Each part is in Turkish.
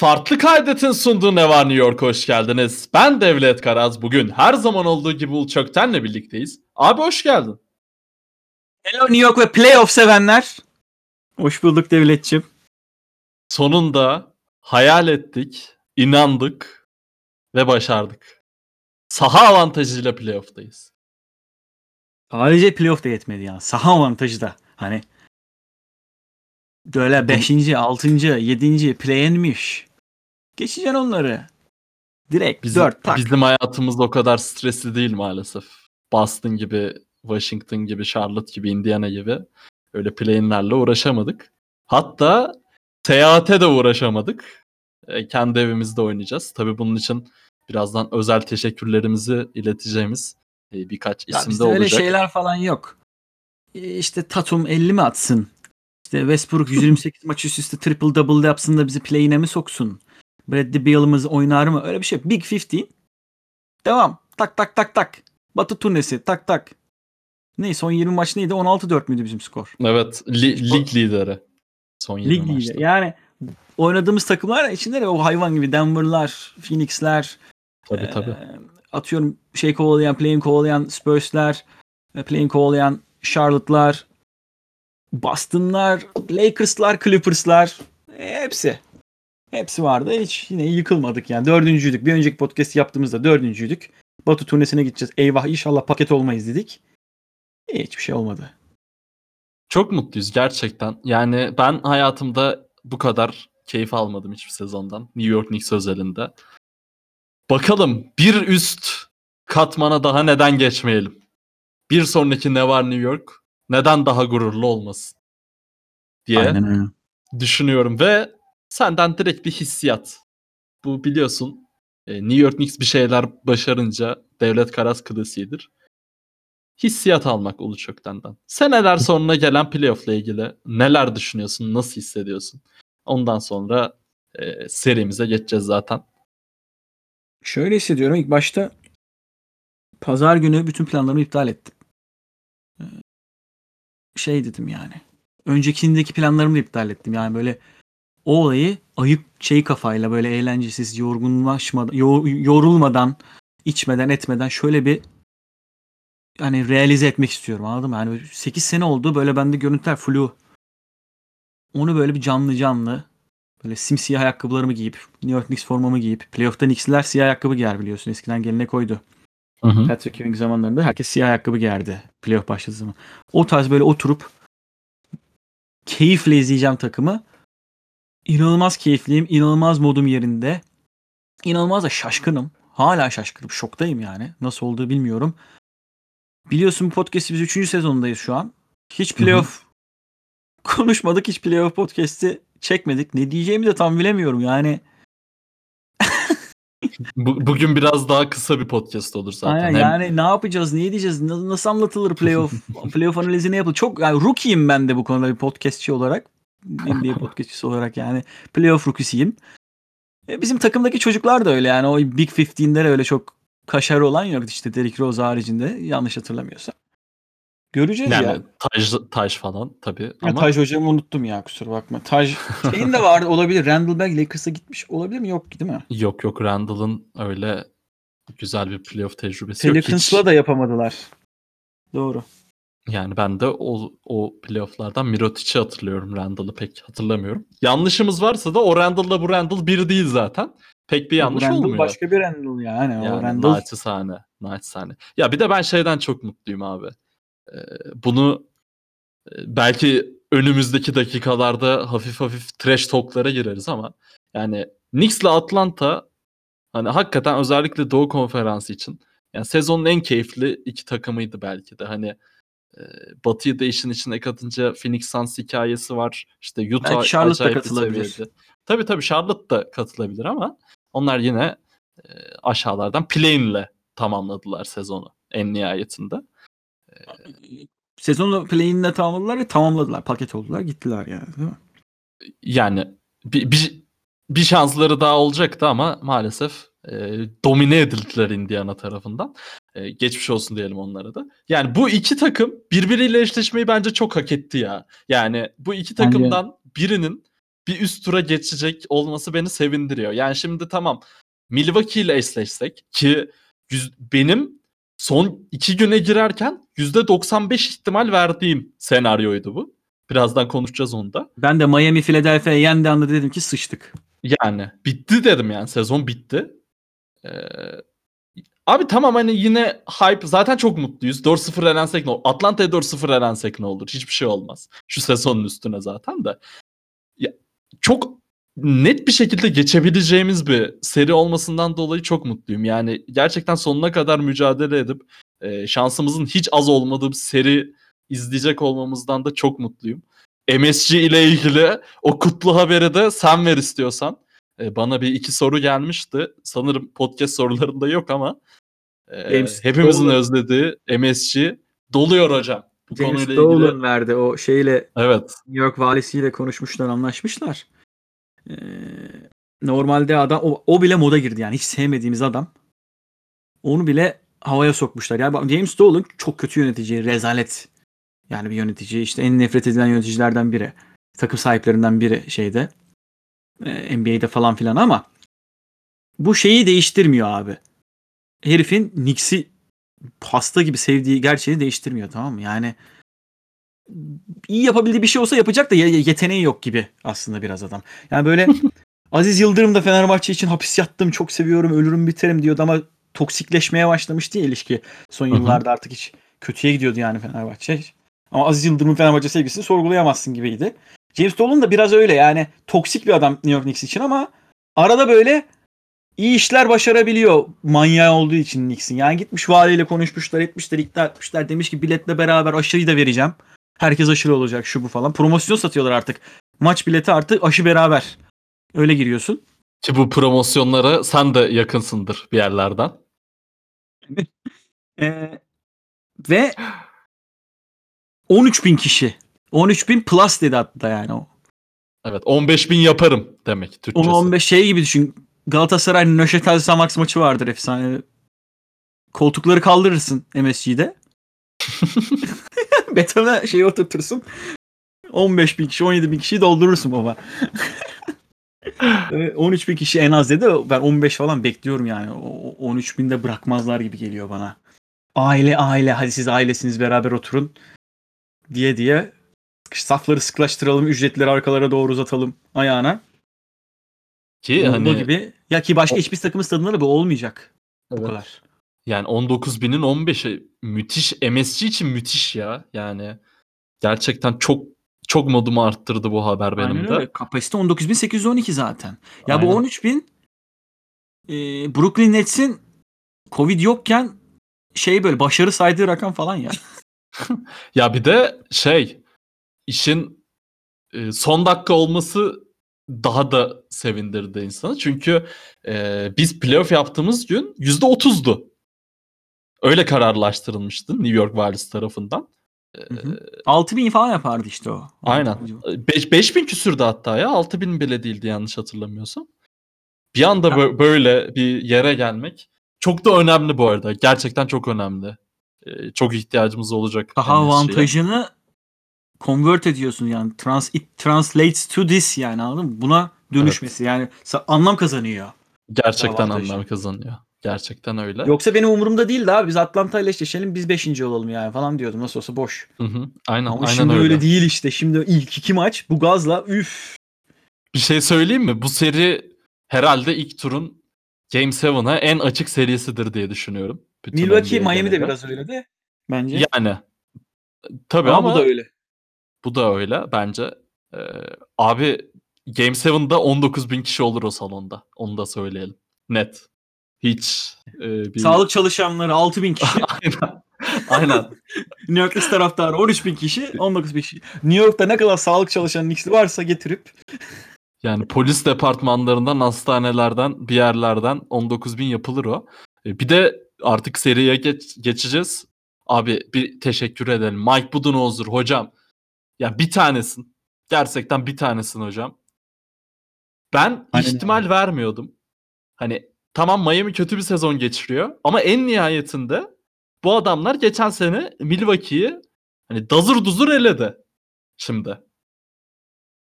Farklı Kaydet'in sunduğu Ne Var New York hoş geldiniz. Ben Devlet Karaz. Bugün her zaman olduğu gibi Ul Çökten'le birlikteyiz. Abi hoş geldin. Hello New York ve playoff sevenler. Hoş bulduk Devletçim. Sonunda hayal ettik, inandık ve başardık. Saha avantajıyla playoff'tayız. Sadece playoff da yetmedi ya. Saha avantajı da. Hani böyle 5. 6. 7. play-in'miş. Geçeceksin onları. Direkt Bizim, 4 tak. bizim hayatımız o kadar stresli değil maalesef. Boston gibi, Washington gibi, Charlotte gibi, Indiana gibi öyle play-in'lerle uğraşamadık. Hatta seyahate de uğraşamadık. E, kendi evimizde oynayacağız. Tabii bunun için birazdan özel teşekkürlerimizi ileteceğimiz e, birkaç Ya isim de bizde öyle olacak. şeyler falan yok. E, İşte Tatum 50 mi atsın? İşte Westbrook 128 maç üst üste triple double yapsın da bizi play'ine mi soksun? Bradley Beal'ımız oynar mı? Öyle bir şey. Big 50. Devam. Tak tak tak tak. Batı turnesi. Tak tak. Neyse son 20 maç neydi? 16-4 müydü bizim skor? Evet, li- lig lideri. Son 20 Lig maçta. lideri. Yani oynadığımız takımlar içinde de o hayvan gibi Denver'lar, Phoenix'ler, Tabii Ee, tabii. atıyorum şey kovalayan, play'in kovalayan Spurs'ler, e, play'in kovalayan Charlotte'lar, Boston'lar, Lakers'lar, Clippers'lar e, hepsi. Hepsi vardı. Hiç yine yıkılmadık yani. Dördüncüydük. Bir önceki podcast yaptığımızda dördüncüydük. Batu turnesine gideceğiz. Eyvah inşallah paket olmayız dedik. Hiçbir şey olmadı. Çok mutluyuz gerçekten. Yani ben hayatımda bu kadar keyif almadım hiçbir sezondan. New York Knicks özelinde. Bakalım bir üst katmana daha neden geçmeyelim? Bir sonraki ne var New York? Neden daha gururlu olmasın? diye Aynen öyle. düşünüyorum ve senden direkt bir hissiyat. Bu biliyorsun e, New York Knicks bir şeyler başarınca devlet karas klasiğidir. Hissiyat almak Ulu Çökten'den. Seneler sonra gelen playoff'la ilgili neler düşünüyorsun, nasıl hissediyorsun? Ondan sonra e, serimize geçeceğiz zaten. Şöyle hissediyorum. İlk başta pazar günü bütün planlarımı iptal ettim. Ee, Şey dedim yani. Öncekindeki planlarımı iptal ettim. Yani böyle o olayı ayık şey kafayla böyle eğlencesiz, yorgunlaşmadan, yo- yorulmadan, içmeden, etmeden şöyle bir hani realize etmek istiyorum anladın mı? Yani 8 sene oldu böyle bende görüntüler flu. Onu böyle bir canlı canlı böyle simsiyah ayakkabılarımı giyip New York Knicks formamı giyip playoff'ta Knicks'ler siyah ayakkabı giyer biliyorsun. Eskiden gelenek oydu. Patrick Ewing zamanlarında herkes siyah ayakkabı giyerdi playoff başladığı zaman. O tarz böyle oturup keyifle izleyeceğim takımı. İnanılmaz keyifliyim. inanılmaz modum yerinde. İnanılmaz da şaşkınım. Hala şaşkınım. Şoktayım yani. Nasıl olduğu bilmiyorum. Biliyorsun bu podcast'i biz 3. sezondayız şu an. Hiç playoff konuşmadık. Hiç playoff podcast'i çekmedik. Ne diyeceğimi de tam bilemiyorum. Yani Bu- bugün biraz daha kısa bir podcast olur zaten. Aynen Hem- yani ne yapacağız, ne diyeceğiz, na- nasıl anlatılır playoff, playoff analizi ne yapılır? Çok yani rookie'yim ben de bu konuda bir podcastçi olarak. NBA podcastçisi olarak yani playoff rookie'siyim. E, bizim takımdaki çocuklar da öyle yani o Big 15'lere öyle çok kaşarı olan yok işte Derrick Rose haricinde yanlış hatırlamıyorsam. Göreceğiz yani ya. Taj, Taj falan tabii Ya ama Taj hocamı unuttum ya kusura bakma. Taj şeyin de vardı olabilir. Randall Berg Lakers'a gitmiş olabilir mi? Yok değil mi? yok yok Randall'ın öyle güzel bir playoff tecrübesi yok hiç. Pelicans'la da yapamadılar. Doğru. Yani ben de o, o playofflardan Mirotic'i hatırlıyorum. Randall'ı pek hatırlamıyorum. Yanlışımız varsa da o Randall'la bu Randall bir değil zaten. Pek bir yanlış Bu Randall olmuyor. başka bir Randall yani. o yani Randall naçizane. Naçizane. Ya bir de ben şeyden çok mutluyum abi. Ee, bunu e, belki önümüzdeki dakikalarda hafif hafif trash talk'lara gireriz ama yani Knicks'le Atlanta hani hakikaten özellikle Doğu Konferansı için yani sezonun en keyifli iki takımıydı belki de. Hani Batı'yı da işin içine katınca Phoenix Suns hikayesi var. İşte Utah Belki Charlotte da katılabilir. seviyede. Tabii tabii Charlotte da katılabilir ama onlar yine e, aşağılardan play-in'le tamamladılar sezonu en nihayetinde. sezonu play'inle tamamladılar ve tamamladılar. Paket oldular gittiler yani değil mi? Yani bir, bir, bir şansları daha olacaktı ama maalesef e, domine edildiler Indiana tarafından. E, geçmiş olsun diyelim onlara da. Yani bu iki takım birbiriyle eşleşmeyi bence çok hak etti ya. Yani bu iki takımdan birinin bir üst tura geçecek olması beni sevindiriyor. Yani şimdi tamam Milwaukee ile eşleşsek ki yüz- benim son iki güne girerken %95 ihtimal verdiğim senaryoydu bu. Birazdan konuşacağız onu da. Ben de Miami Philadelphia'ya yendi anda dedim ki sıçtık. Yani bitti dedim yani sezon bitti. Ee, abi tamam hani yine hype zaten çok mutluyuz. 4-0 elensek ne olur? Atlanta'ya 4-0 elensek ne olur? Hiçbir şey olmaz. Şu sezonun üstüne zaten de. Ya, çok net bir şekilde geçebileceğimiz bir seri olmasından dolayı çok mutluyum. Yani gerçekten sonuna kadar mücadele edip e, şansımızın hiç az olmadığı bir seri izleyecek olmamızdan da çok mutluyum. MSG ile ilgili o kutlu haberi de sen ver istiyorsan. E, bana bir iki soru gelmişti. Sanırım podcast sorularında yok ama e, James hepimizin Dolan. özlediği MSG doluyor hocam. Bu James konuyla Dolan ilgili. verdi o şeyle Evet. New York valisiyle konuşmuşlar, anlaşmışlar. Ee, normalde adam o, o bile moda girdi yani hiç sevmediğimiz adam. Onu bile havaya sokmuşlar. Yani bak, James Dolan çok kötü yönetici, rezalet. Yani bir yönetici işte en nefret edilen yöneticilerden biri. Takım sahiplerinden biri şeyde. Ee, NBA'de falan filan ama bu şeyi değiştirmiyor abi. Herifin Knicks'i hasta gibi sevdiği gerçeğini değiştirmiyor tamam mı? Yani iyi yapabildiği bir şey olsa yapacak da ye- yeteneği yok gibi aslında biraz adam. Yani böyle Aziz Yıldırım da Fenerbahçe için hapis yattım çok seviyorum ölürüm biterim diyordu ama toksikleşmeye başlamıştı ya ilişki. Son yıllarda artık hiç kötüye gidiyordu yani Fenerbahçe. Ama Aziz Yıldırım'ın Fenerbahçe sevgisini sorgulayamazsın gibiydi. James Dolan da biraz öyle yani toksik bir adam New York Knicks için ama arada böyle iyi işler başarabiliyor manyağı olduğu için Knicks'in. Yani gitmiş valiyle konuşmuşlar etmişler ikna etmişler demiş ki biletle beraber aşıyı da vereceğim. Herkes aşılı olacak şu bu falan. Promosyon satıyorlar artık. Maç bileti artı aşı beraber. Öyle giriyorsun. Ki bu promosyonlara sen de yakınsındır bir yerlerden. Ee, ve 13 bin kişi. 13 bin plus dedi hatta yani o. Evet 15 bin yaparım demek Türkçesi. 10-15 şey gibi düşün. Galatasaray Nöşetel Samax maçı vardır efsane. Koltukları kaldırırsın MSG'de. Betona şeyi oturtursun. 15 bin kişi 17 bin kişiyi doldurursun baba. Ee, 13 bin kişi en az dedi. Ben 15 falan bekliyorum yani. O- o 13 binde bırakmazlar gibi geliyor bana. Aile aile hadi siz ailesiniz beraber oturun diye diye safları sıklaştıralım ücretleri arkalara doğru uzatalım ayağına. Ki Olduğu hani gibi. Ya ki başka O- hiçbir takımın stadında da bu olmayacak. Bu Evet. kadar. yani 19 binin 15'i müthiş MSG için müthiş ya. Yani gerçekten çok çok modumu arttırdı bu haber benim Aynen de. öyle. Kapasite 19.812 zaten. Ya Aynen. bu 13.000 e, Brooklyn Nets'in Covid yokken şey böyle başarı saydığı rakam falan ya. Ya bir de şey işin e, son dakika olması daha da sevindirdi insanı. Çünkü e, biz playoff yaptığımız gün %30'du. Öyle kararlaştırılmıştı New York Valisi tarafından. E, Hı hı. 6000 falan yapardı işte o. Aynen. 5 5000 küsürdü hatta ya. 6000 bile değildi yanlış hatırlamıyorsam. Bir anda bö- böyle bir yere gelmek çok da önemli bu arada. Gerçekten çok önemli. E, çok ihtiyacımız olacak. Daha avantajını convert ediyorsun yani. Trans, it translates to this yani anladın mı? Buna dönüşmesi yani sa- anlam kazanıyor. Gerçekten anlam kazanıyor. Gerçekten öyle. Yoksa benim umurumda değil daha biz Atlanta ile eşleşelim biz 5. olalım yani falan diyordum. Nasıl olsa boş. Hı hı. Aynen, Ama aynen şimdi öyle. öyle. değil işte. Şimdi ilk iki maç bu gazla üf. Bir şey söyleyeyim mi? Bu seri herhalde ilk turun Game 7'a en açık serisidir diye düşünüyorum. Bütün Milwaukee Miami de biraz öyle de bence. Yani tabii ama, ama, bu da öyle. Bu da öyle bence. Ee, abi Game 7'da 19 bin kişi olur o salonda. Onu da söyleyelim. Net. Hiç e, bir... Sağlık çalışanları 6000 kişi. Aynen. Aynen. New York Knicks taraftarı 13 bin kişi, 19 bin kişi. New York'ta ne kadar sağlık çalışan Knicks'li varsa getirip Yani polis departmanlarından, hastanelerden, bir yerlerden 19 bin yapılır o. E, Bir de artık seriye geç, geçeceğiz. Abi bir teşekkür edelim. Mike Budenholzer hocam. Ya bir tanesin. Gerçekten bir tanesin hocam. Ben Aynen ihtimal vermiyordum. Hani tamam Miami kötü bir sezon geçiriyor ama en nihayetinde bu adamlar geçen sene Milwaukee'yi hani dazır duzur eledi şimdi.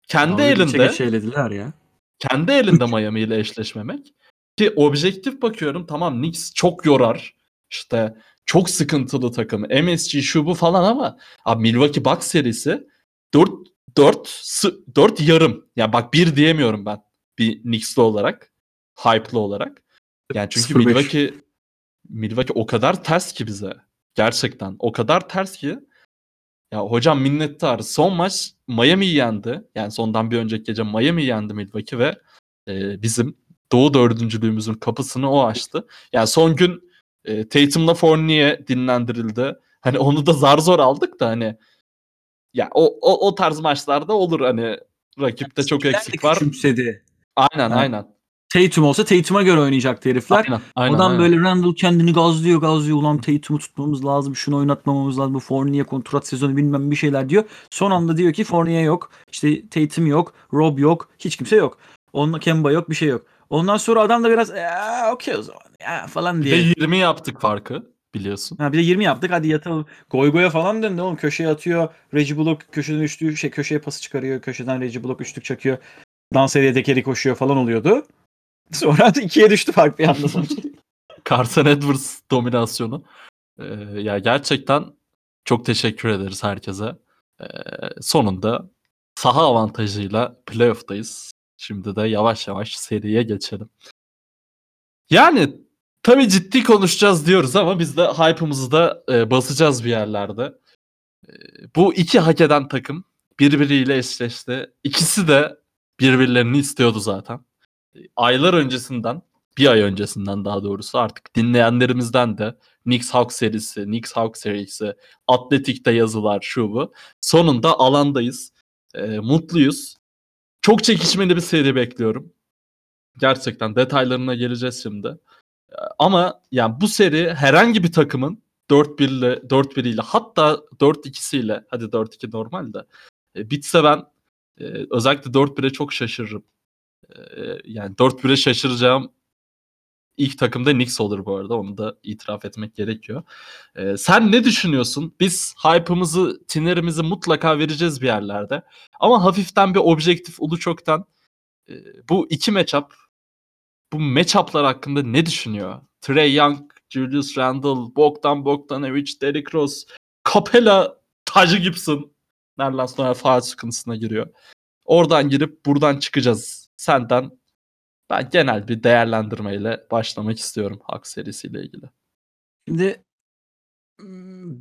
kendi geçe elinde geçe elediler ya. kendi elinde Miami ile eşleşmemek ki objektif bakıyorum tamam Knicks çok yorar. İşte çok sıkıntılı takım. MSG şu bu falan ama abi Milwaukee Bucks serisi 4 4 4 yarım. Ya bak bir diyemiyorum ben bir Knicks'li olarak, hype'lı olarak. Yani çünkü 0-5. Milwaukee Milwaukee o kadar ters ki bize. Gerçekten o kadar ters ki ya hocam minnettar. Son maç Miami'yi yendi. Yani sondan bir önceki gece Miami'yi yendi Milwaukee ve e, bizim Doğu dördüncülüğümüzün kapısını o açtı. Yani son gün e, Tatum'la Fournier dinlendirildi. Hani onu da zar zor aldık da hani ya o o, o tarz maçlarda olur hani rakipte çok Bizimkiler de eksik var. Küçümsedi. Aynen Ha. aynen. Tatum olsa Tatum'a göre oynayacaktı herifler. Aynen, aynen, Adam aynen. böyle Randall kendini gazlıyor gazlıyor. Ulan Tatum'u tutmamız lazım. Şunu oynatmamamız lazım. Fournier kontrat sezonu bilmem bir şeyler diyor. Son anda diyor ki Fournier yok. İşte Tatum yok. Rob yok. Hiç kimse yok. Onunla Kemba yok. Bir şey yok. Ondan sonra adam da biraz "Aa, okey o zaman ya falan diye. de 20 yaptık farkı biliyorsun. Ha bir de 20 yaptık hadi yatalım. Goy goya falan döndü oğlum. Köşeye atıyor. Reggie Bullock köşeden üçlü şey köşeye pası çıkarıyor. Köşeden Reggie Bullock üçlük çakıyor. Dans ediye dekeri koşuyor falan oluyordu. Sonra ikiye düştü fark bir anda sonuç. Carson Edwards dominasyonu. Ee, ya gerçekten çok teşekkür ederiz herkese. Ee, sonunda saha avantajıyla playoff'tayız. Şimdi de yavaş yavaş seriye geçelim. Yani tabii ciddi konuşacağız diyoruz ama biz de hype'ımızı da e, basacağız bir yerlerde. E, bu iki hak eden takım birbiriyle eşleşti. İkisi de birbirlerini istiyordu zaten. E, Aylar öncesinden bir ay öncesinden daha doğrusu artık dinleyenlerimizden de Knicks Hawk serisi, Knicks Hawk serisi, Atletik'te yazılar şu bu. Sonunda alandayız. Ee, mutluyuz. Çok çekişmeli bir seri bekliyorum. Gerçekten detaylarına geleceğiz şimdi. Ama yani bu seri herhangi bir takımın 4-1 ile 4-1 ile hatta 4-2'siyle hadi 4-2 normal de e, bitse ben e, özellikle 4-1'e çok şaşırırım. E, yani 4-1'e şaşıracağım ilk takımda Knicks olur bu arada. Onu da itiraf etmek gerekiyor. Sen ne düşünüyorsun? Biz hype'ımızı, tinerimizi mutlaka vereceğiz bir yerlerde. Ama hafiften bir objektif ulu çoktan bu iki matchup bu matchup'lar hakkında ne düşünüyor? Trey Young, Julius Randle, Bogdan Bogdanovic, Derrick Rose, Capella, Taj Gibson. Nereden sonra faal sıkıntısına giriyor. Oradan girip buradan çıkacağız. Senden ben genel bir değerlendirmeyle başlamak istiyorum Hak serisiyle ilgili. Şimdi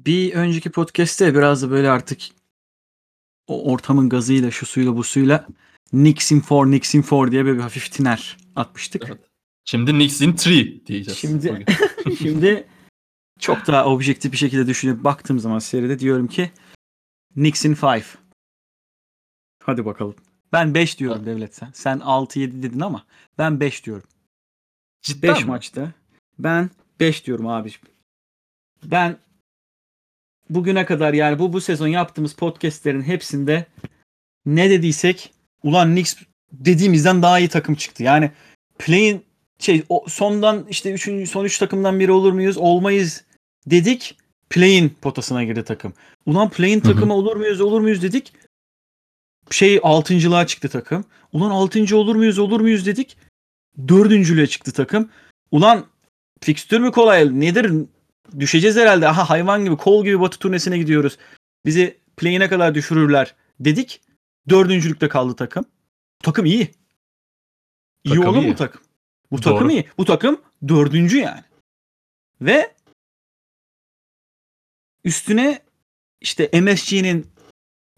bir önceki podcast'te biraz da böyle artık o ortamın gazıyla, şu suyla, bu suyla Nixin for, Nixin for diye böyle bir hafif tiner atmıştık. Evet. Şimdi Knicks in 3 diyeceğiz. Şimdi-. Şimdi çok daha objektif bir şekilde düşünüp baktığım zaman seride diyorum ki Nixin 5. Hadi bakalım. Ben 5 diyorum Devlet sen. Sen 6-7 dedin ama ben 5 diyorum. Cidden 5 mi? maçta. Ben 5 diyorum abiciğim. Ben bugüne kadar yani bu bu sezon yaptığımız podcastlerin hepsinde ne dediysek ulan Knicks dediğimizden daha iyi takım çıktı. Yani play'in şey o sondan işte üçüncü, son 3 takımdan biri olur muyuz? Olmayız dedik. Play'in potasına girdi takım. Ulan play'in takımı olur muyuz? Olur muyuz dedik. Şey altıncılığa çıktı takım. Ulan altıncı olur muyuz? Olur muyuz dedik. Dördüncülüğe çıktı takım. Ulan fikstür mü kolay? Nedir? Düşeceğiz herhalde. Aha hayvan gibi kol gibi batı turnesine gidiyoruz. Bizi play'ine kadar düşürürler dedik. Dördüncülükte kaldı takım. Bu takım iyi. İyi Takım olur iyi. mu takım? Bu Doğru. takım iyi. Bu takım dördüncü yani. Ve üstüne işte MSG'nin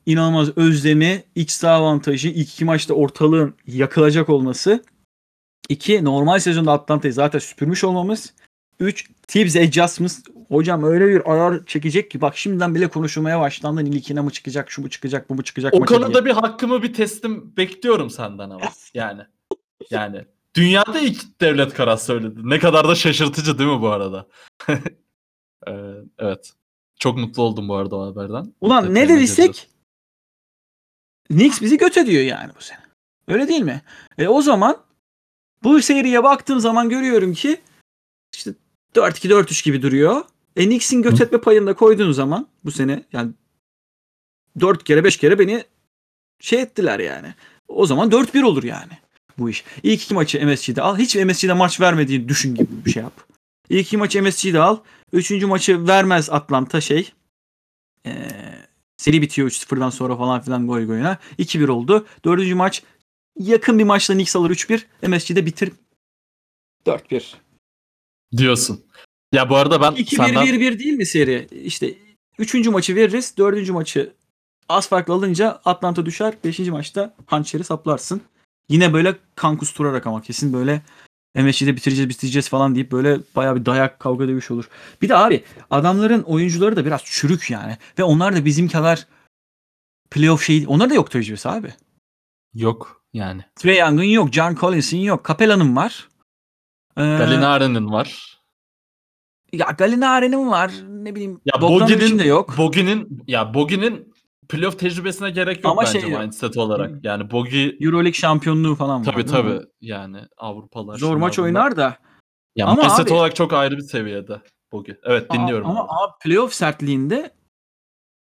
inanılmaz özlemi, iç saha avantajı, ilk iki maçta ortalığın yakılacak olması. İki, normal sezonda Atlanta'yı zaten süpürmüş olmamız. Üç, Tibbs adjustments. Hocam öyle bir ayar çekecek ki bak şimdiden bile konuşulmaya başlandı. Nilikine mi çıkacak, şu mu çıkacak, bu mu çıkacak. O konuda bir hakkımı bir teslim bekliyorum senden ama. Yani. Yani. Dünyada ilk devlet karar söyledi. Ne kadar da şaşırtıcı değil mi bu arada? Ee, evet. Çok mutlu oldum bu arada o haberden. Ulan ne Detayına geleceğiz. dediysek Knicks bizi göt ediyor yani bu sene. Öyle değil mi? E o zaman bu seriye baktığım zaman görüyorum ki işte 4-2-4-3 gibi duruyor. E Knicks'in göt etme payını da koyduğun zaman bu sene yani 4 kere 5 kere beni şey ettiler yani. O zaman 4-1 olur yani bu iş. İlk iki maçı MSG'de al. Hiç MSG'de maç vermediğini düşün gibi bir şey yap. İlk iki maçı MSG'de al. Üçüncü maçı vermez Atlanta şey. Ee, seri bitiyor 3-0'dan sonra falan filan gol goyuna. 2-1 oldu. Dördüncü maç yakın bir maçla Knicks alır 3-1. MSG'de bitir 4-1. Diyorsun. Ya bu arada ben 2-1 senden 1-1 değil mi seri? İşte üçüncü maçı veririz. Dördüncü maçı az farklı alınca Atlanta düşer. Beşinci maçta hançeri saplarsın. Yine böyle kan kusturarak ama kesin böyle MSG'de bitireceğiz bitireceğiz falan deyip böyle bayağı bir dayak kavga dövüş olur. Bir de abi adamların oyuncuları da biraz çürük yani. Ve onlar da bizim kadar playoff şey onlar da yok tecrübesi abi. yok yani. Trey Young'ın yok, John Collins'in yok, Capella'nın var. Ee, Galinare'nin var. ya Gallinari'nin var. Ne bileyim. Ya Bogi'nin de yok. Bogi'nin ya Bogi'nin playoff tecrübesine gerek yok Ama bence şey- mindset olarak. Yani Bogi Euroleague şampiyonluğu falan var. tabii tabii yani Avrupalar. Zor maç bunlar. oynar da. Ya Ama mindset abi- olarak çok ayrı bir seviyede Bogi. Evet dinliyorum. Ama, abi. ama playoff sertliğinde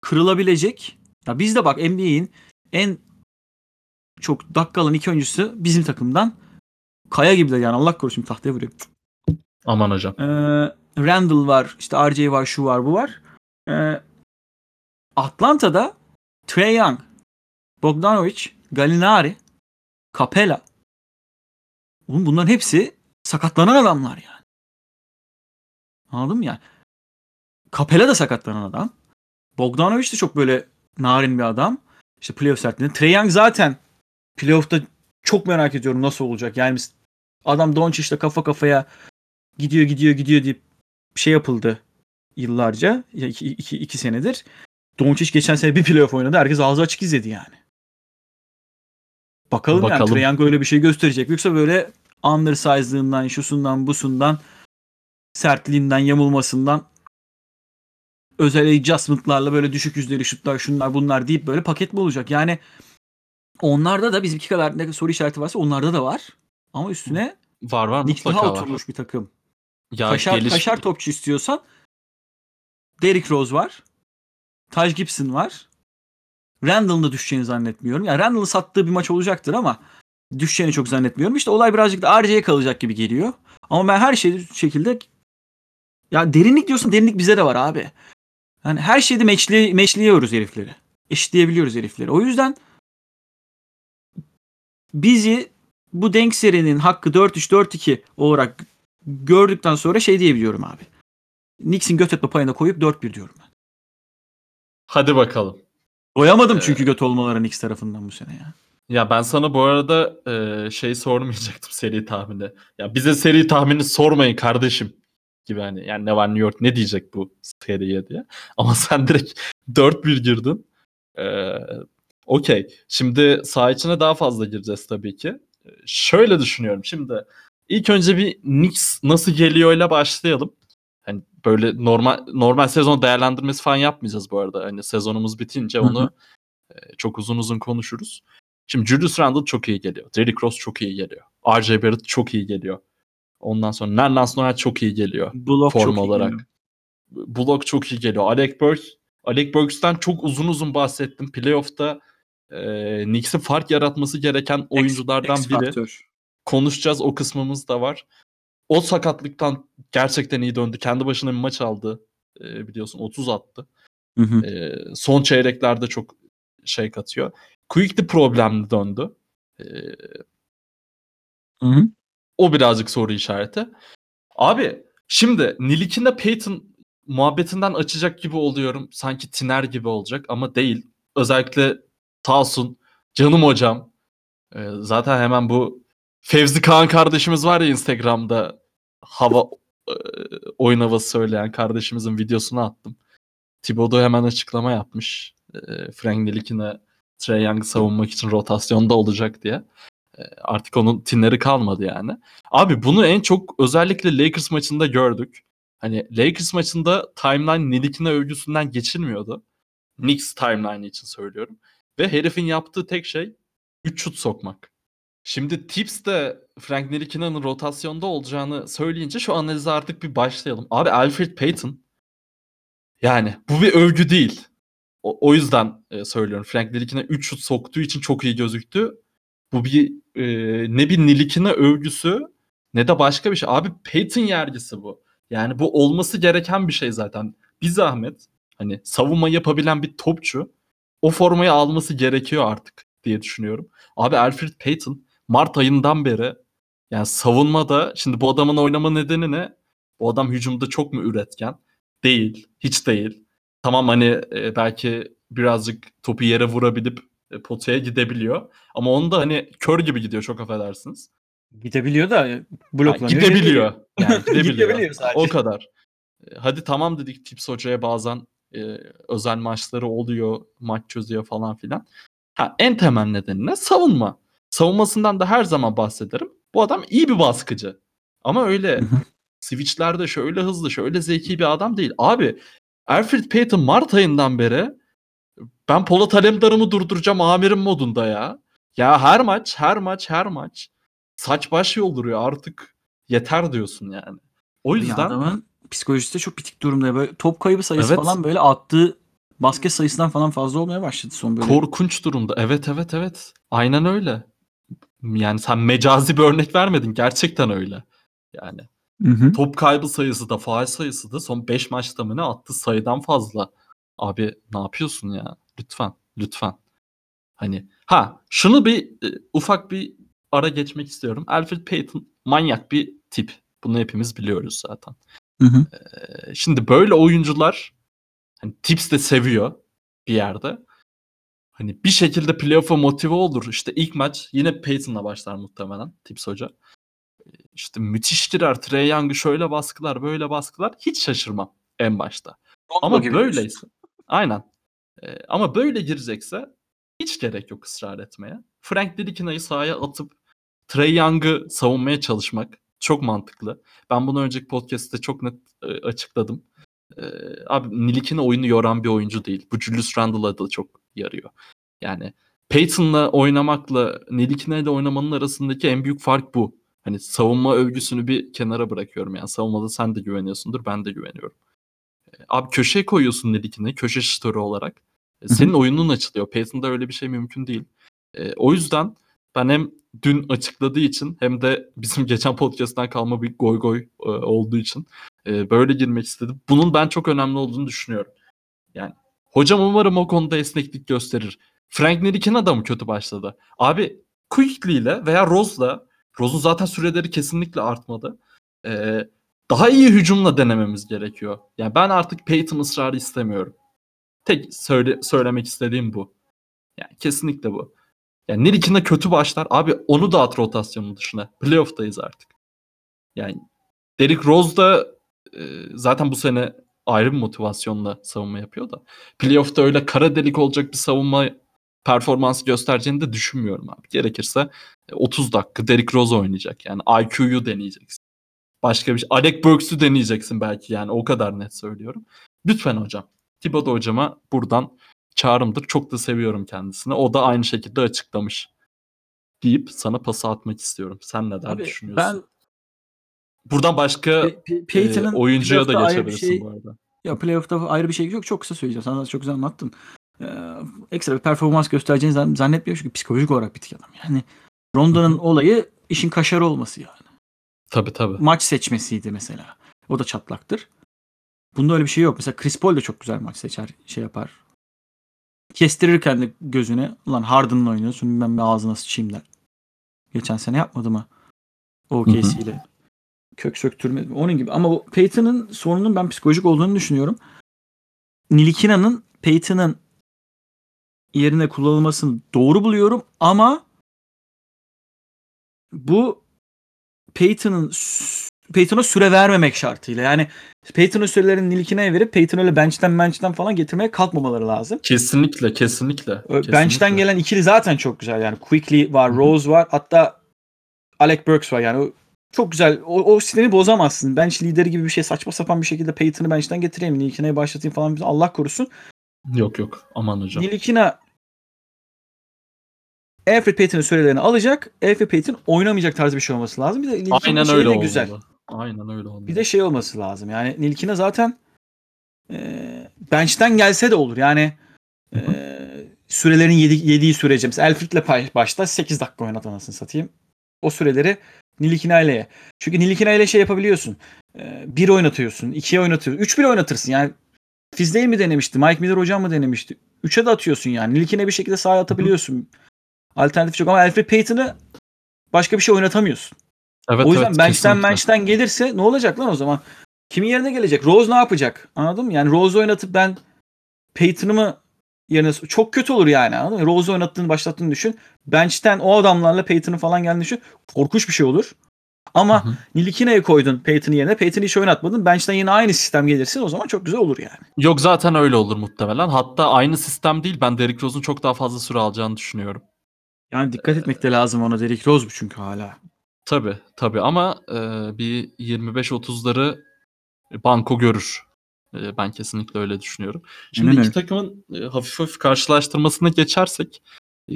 kırılabilecek. Ya biz de bak NBA'in en çok dakika alan iki oyuncusu bizim takımdan. Kaya gibiler yani Allah korusun tahtaya vuruyor. Aman hocam. Ee, Randall var, işte RJ var, şu var, bu var. Ee, Atlanta'da Trey Young, Bogdanovic, Gallinari, Capella. Oğlum bunların hepsi sakatlanan adamlar yani. Anladın mı yani? Capella da sakatlanan adam. Bogdanovic de çok böyle narin bir adam. İşte playoff sertliğinde. Trey Young zaten playoff'ta çok merak ediyorum nasıl olacak. Yani biz- adam Doncic'le kafa kafaya gidiyor gidiyor gidiyor deyip şey yapıldı yıllarca. İki, iki, iki senedir. Doncic geçen sene bir playoff oynadı. Herkes ağzı açık izledi yani. Bakalım, yani Bakalım. Trae Young öyle bir şey gösterecek. Yoksa böyle undersized'lığından, şusundan, busundan, sertliğinden, yamulmasından özel adjustment'larla böyle düşük yüzdeli şutlar, şunlar bunlar deyip böyle paket mi olacak? Yani onlarda da bizimki kadar ne soru işareti varsa onlarda da var. Ama üstüne Var var daha mutlaka var. oturmuş bir takım. Ya kaşar, geliş- kaşar topçu istiyorsan Derrick Rose var. Taj Gibson var. Randall'ın da düşeceğini zannetmiyorum. Yani Randall'ın sattığı bir maç olacaktır ama düşeceğini çok zannetmiyorum. İşte olay birazcık da RJ'ye kalacak gibi geliyor. Ama ben her şey şekilde ya derinlik diyorsun derinlik bize de var abi. Yani her şeyde meçli, meçliyoruz herifleri. Eşitleyebiliyoruz herifleri. O yüzden bizi bu denk serinin hakkı 4-3 4-2 olarak gördükten sonra şey diyebiliyorum abi. Knicks'in göt etme payına koyup 4-1 diyorum ben. Hadi bakalım. Doyamadım Ee, çünkü göt olmaları Knicks tarafından bu sene ya. Ya ben sana bu arada e, şey sormayacaktım seri tahmini. Ya bize seri tahmini sormayın kardeşim gibi hani yani ne var New York ne diyecek bu seriye diye. Ama sen direkt 4-1 girdin. Ee, Okey. Şimdi saha içine daha fazla gireceğiz tabii ki. Şöyle düşünüyorum. Şimdi ilk önce bir Knicks nasıl geliyor'yla başlayalım. Hani böyle normal normal sezon değerlendirmesi falan yapmayacağız bu arada. Hani sezonumuz bitince onu e, çok uzun uzun konuşuruz. Şimdi Julius Randle çok iyi geliyor. Derrick Rose çok iyi geliyor. RJ Barrett çok iyi geliyor. Ondan sonra Nerlens Noel çok iyi geliyor. Blok form çok iyi olarak. geliyor. Bullock çok iyi geliyor. Alec Burks, Alec Burks'ten çok uzun uzun bahsettim. Playoff'ta e, Knicks'in fark yaratması gereken oyunculardan X biri. faktör. Konuşacağız o kısmımız da var. O sakatlıktan gerçekten iyi döndü. Kendi başına bir maç aldı. E, biliyorsun 30 attı. Hı hı. E, son çeyreklerde çok şey katıyor. Quickly problemli döndü. E, Hı hı. o birazcık soru işareti. Abi şimdi Nilik'inle Peyton muhabbetinden açacak gibi oluyorum. Sanki Tiner gibi olacak ama değil. Özellikle Tasun, canım hocam. Ee, zaten hemen bu Fevzi Kaan kardeşimiz var ya Instagram'da hava e, oyun havası söyleyen kardeşimizin videosunu attım. Thibodeau hemen açıklama yapmış. E, Frank Nilik'ine Trey Young savunmak için rotasyonda olacak diye. E, artık onun tinleri kalmadı yani. Abi bunu en çok özellikle Lakers maçında gördük. Hani Lakers maçında timeline Nilik'ine övgüsünden geçilmiyordu. Knicks timeline için söylüyorum. Ve herifin yaptığı tek şey 3 şut sokmak. Şimdi Tips de Frank Ntilik'ine'nin rotasyonda olacağını söyleyince şu analize artık bir başlayalım. Abi Alfred Payton yani bu bir övgü değil. O, o yüzden e, söylüyorum. Frank Ntilikine 3 şut soktuğu için çok iyi gözüktü. Bu bir e, ne bir Nilikine övgüsü ne de başka bir şey. Abi Peyton yergisi bu. Yani bu olması gereken bir şey zaten. Bir zahmet hani savunma yapabilen bir topçu o formayı alması gerekiyor artık diye düşünüyorum. Abi Alfred Payton Mart ayından beri yani savunmada şimdi bu adamın oynama nedeni ne? Bu adam hücumda çok mu üretken? Değil. Hiç değil. Tamam hani e, belki birazcık topu yere vurabilip e, potaya gidebiliyor. Ama onu da hani kör gibi gidiyor çok affedersiniz. Gidebiliyor da Yani bloklanıyor. gidebiliyor. Yani gidebiliyor. Gidebiliyor sadece. O kadar. E, Hadi tamam dedik Tips Hoca'ya bazen e, özel maçları oluyor, maç çözüyor falan filan. Ha, en temel nedeni ne? Savunma. Savunmasından da her zaman bahsederim. Bu adam iyi bir baskıcı. Ama öyle switchlerde şöyle hızlı, şöyle zeki bir adam değil. Abi Alfred Payton Mart ayından beri ben Polat Alemdar'ımı durduracağım amirim modunda ya. Ya her maç, her maç, her maç saç baş yolduruyor artık yeter diyorsun yani. O yüzden adamın psikolojisi de çok bitik durumda. Böyle top kaybı sayısı Evet. falan böyle attığı basket sayısından falan fazla olmaya başladı son böyle. korkunç durumda. Evet evet evet. Aynen öyle. Yani sen mecazi bir örnek vermedin. Gerçekten öyle. Yani Hı hı. top kaybı sayısı da faal sayısı da son 5 maçta mı ne attı sayıdan fazla. Abi ne yapıyorsun ya? Lütfen. Lütfen. Hani ha şunu bir e, ufak bir ara geçmek istiyorum. Alfred Payton manyak bir tip. Bunu hepimiz biliyoruz zaten. Hı hı. Ee, Şimdi böyle oyuncular hani Tips de seviyor bir yerde. Hani bir şekilde playoff'a motive olur. İşte ilk maç yine Peyton'la başlar muhtemelen Tips hoca. Ee, İşte müthiş girer. Trey Young'ı şöyle baskılar, böyle baskılar. Hiç şaşırmam en başta. Ama gibi böyleyse aynen. Ee, ama böyle girecekse hiç gerek yok ısrar etmeye. Frank Ntilik'ine'yi sahaya atıp Trey Young'ı savunmaya çalışmak çok mantıklı. Ben bunu önceki podcast'te çok net e, açıkladım. Ee, abi Nilikine oyunu yoran bir oyuncu değil. Bu Julius Randle'a da çok yarıyor. Yani Peyton'la oynamakla Nilikine ile oynamanın arasındaki en büyük fark bu. Hani savunma övgüsünü bir kenara bırakıyorum. Yani savunmada sen de güveniyorsundur, ben de güveniyorum. Ee, Abi köşeye koyuyorsun Nilikine, köşe şutörü olarak. E. Senin oyunun açılıyor. Peyton'da öyle bir şey mümkün değil. E, o yüzden ben hem dün açıkladığı için hem de bizim geçen podcast'tan kalma bir goy goy e, olduğu için e, böyle girmek istedim. Bunun ben çok önemli olduğunu düşünüyorum. Yani hocam umarım o konuda esneklik gösterir. Frank Ntilikina da mı kötü başladı? Abi Quickly ile veya Rose'la Rose'un zaten süreleri kesinlikle artmadı. E, daha iyi hücumla denememiz gerekiyor. Yani ben artık Peyton ısrarı istemiyorum. Tek söyle, söylemek istediğim bu. Yani kesinlikle bu. Yani Nirik'ine kötü başlar. Abi onu da at rotasyonun dışına. Playoff'tayız artık. Yani Derrick Rose da e, zaten bu sene ayrı bir motivasyonla savunma yapıyor da. Playoff'ta öyle kara delik olacak bir savunma performansı göstereceğini de düşünmüyorum abi. Gerekirse e, 30 dakika Derrick Rose oynayacak. Yani IQ'yu deneyeceksin. Başka bir şey. Alec Burks'ü deneyeceksin belki yani o kadar net söylüyorum. Lütfen hocam. Thibodeau hocama buradan çağrımdır. Çok da seviyorum kendisini. O da aynı şekilde açıklamış. Deyip sana pası atmak istiyorum. Sen neler Abi düşünüyorsun? ben Buradan başka Pe- Pe- e, oyuncuya da geçebilirsin şey- bu arada. Ya playoff'ta ayrı bir şey yok. Çok kısa söyleyeceğim. Sana çok güzel anlattın. Ee, ekstra bir performans göstereceğini zann- zannetmiyorum çünkü psikolojik olarak bitik adam. Yani Ronda'nın olayı işin kaşarı olması yani. Tabii tabii. Maç seçmesiydi mesela. O da çatlaktır. Bunda öyle bir şey yok. Mesela Chris Paul de çok güzel maç seçer, şey yapar. Kestirir kendi gözüne. Ulan Harden'la oynuyorsun ben bir ağzına sıçayım der. Geçen sene yapmadı mı? OKC ile. Kök söktürme. Onun gibi. Ama o Peyton'ın sorunun ben psikolojik olduğunu düşünüyorum. Nilikina'nın Peyton'ın yerine kullanılmasını doğru buluyorum ama bu Peyton'ın Peyton'a süre vermemek şartıyla. Yani Peyton'ın sürelerini Nilikina'ya verip Peyton öyle bench'ten bench'ten falan getirmeye kalkmamaları lazım. Kesinlikle kesinlikle. Kesinlikle. Bench'ten gelen ikili zaten çok güzel. Yani Quickly var, Rose var. Hatta Alec Burks var. Yani çok güzel. O, o siniri bozamazsın. Bench lideri gibi bir şey saçma sapan bir şekilde Peyton'ı bench'ten getireyim. Nilikina'yı başlatayım falan. Allah korusun. Yok yok aman hocam. Nilikina Alfred Payton'ın sürelerini alacak. Alfred Payton oynamayacak tarz bir şey olması lazım. Bir de Aynen öyle de olmalı. Aynen öyle olmalı. Bir de şey olması lazım. Yani Nilkina zaten e, bench'ten gelse de olur. Yani Ee, sürelerin yedi, yediği sürece mesela Elfrid'le pay- başta 8 dakika oynat anasını satayım. O süreleri Nilikinaile'ye. Çünkü Nilikinaile'ye şey yapabiliyorsun. Ee, bir oynatıyorsun, ikiye oynatıyorsun. Üç bile oynatırsın. Yani Fizdale mi denemişti? Mike Miller hocam mı denemişti? Üçe de atıyorsun yani. Nilikine bir şekilde sahaya atabiliyorsun. Alternatif çok ama Alfred Payton'ı başka bir şey oynatamıyorsun. Evet, o yüzden evet, bench'ten bench'ten gelirse ne olacak lan o zaman? Kimin yerine gelecek? Rose ne yapacak? Anladın mı? Yani Rose oynatıp ben Payton'ı mı yerine çok kötü olur yani anladın mı? Rose oynattığını başlattığını düşün. Bench'ten o adamlarla Payton'ın falan geldiğini düşün. Korkunç bir şey olur. Ama. Nilikine'yi koydun Payton'ın yerine. Payton'ı hiç oynatmadın. Bench'ten yine aynı sistem gelirse o zaman çok güzel olur yani. Yok zaten öyle olur muhtemelen. Hatta aynı sistem değil. Ben Derrick Rose'un çok daha fazla süre alacağını düşünüyorum. Yani dikkat etmek de lazım ona. Derrick Rose bu çünkü hala. Tabii tabii ama e, bir 25-30'ları banko görür. E, ben kesinlikle öyle düşünüyorum. Şimdi Aynen iki öyle. takımın e, hafif hafif karşılaştırmasına geçersek e,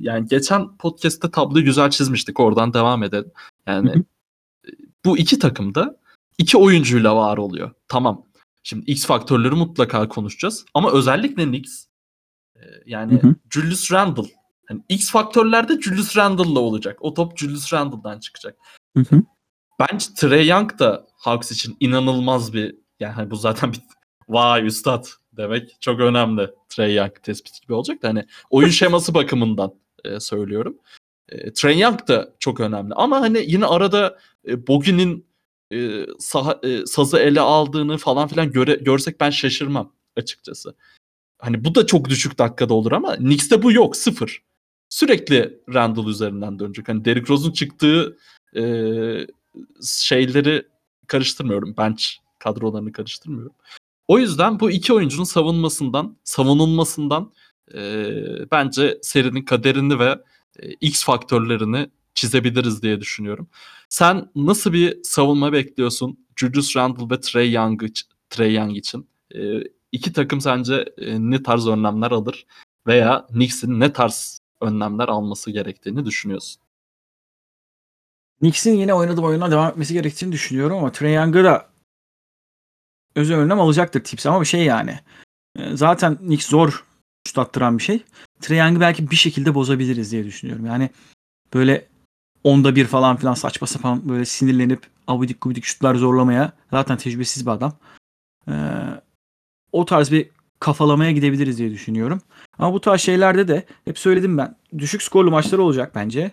yani geçen podcast'te tabloyu güzel çizmiştik. Oradan devam edelim. Yani Hı e, bu iki takım da iki oyuncuyla var oluyor. Tamam. Şimdi X faktörleri mutlaka konuşacağız. Ama özellikle Knicks e, yani hı. Julius Randle yani X faktörlerde Julius Randle'la olacak. O top Julius Randle'dan çıkacak. Hı hı. Bence Trey Young da Hawks için inanılmaz bir yani hani bu zaten bir vay üstad demek çok önemli. Trey Young tespit gibi olacak da hani oyun şeması bakımından e, söylüyorum. E, Trey Young da çok önemli ama hani yine arada e, Bogi'nin e, saha, e, sazı ele aldığını falan filan göre, görsek ben şaşırmam açıkçası. Hani bu da çok düşük dakikada olur ama Knicks'te bu yok sıfır. Sürekli Randall üzerinden dönecek. Hani Derrick Rose'un çıktığı e, şeyleri karıştırmıyorum. Bench kadrolarını karıştırmıyorum. O yüzden bu iki oyuncunun savunmasından, savunulmasından e, bence serinin kaderini ve e, X faktörlerini çizebiliriz diye düşünüyorum. Sen nasıl bir savunma bekliyorsun Julius Randle ve Trey Young, Trey Young için? E, iki takım sence e, ne tarz önlemler alır veya Knicks'in ne tarz önlemler alması gerektiğini düşünüyorsun? Knicks'in yine oynadığı oyuna devam etmesi gerektiğini düşünüyorum ama Trae Young'a da özel önlem alacaktır tips ama bir şey yani. E, Zaten Knicks zor şut attıran bir şey. Trae Young'ı belki bir şekilde bozabiliriz diye düşünüyorum. Yani böyle onda bir falan filan saçma sapan böyle sinirlenip abidik gubidik şutlar zorlamaya zaten tecrübesiz bir adam. E, o tarz bir kafalamaya gidebiliriz diye düşünüyorum. Ama bu tarz şeylerde de hep söyledim ben. Düşük skorlu maçlar olacak bence.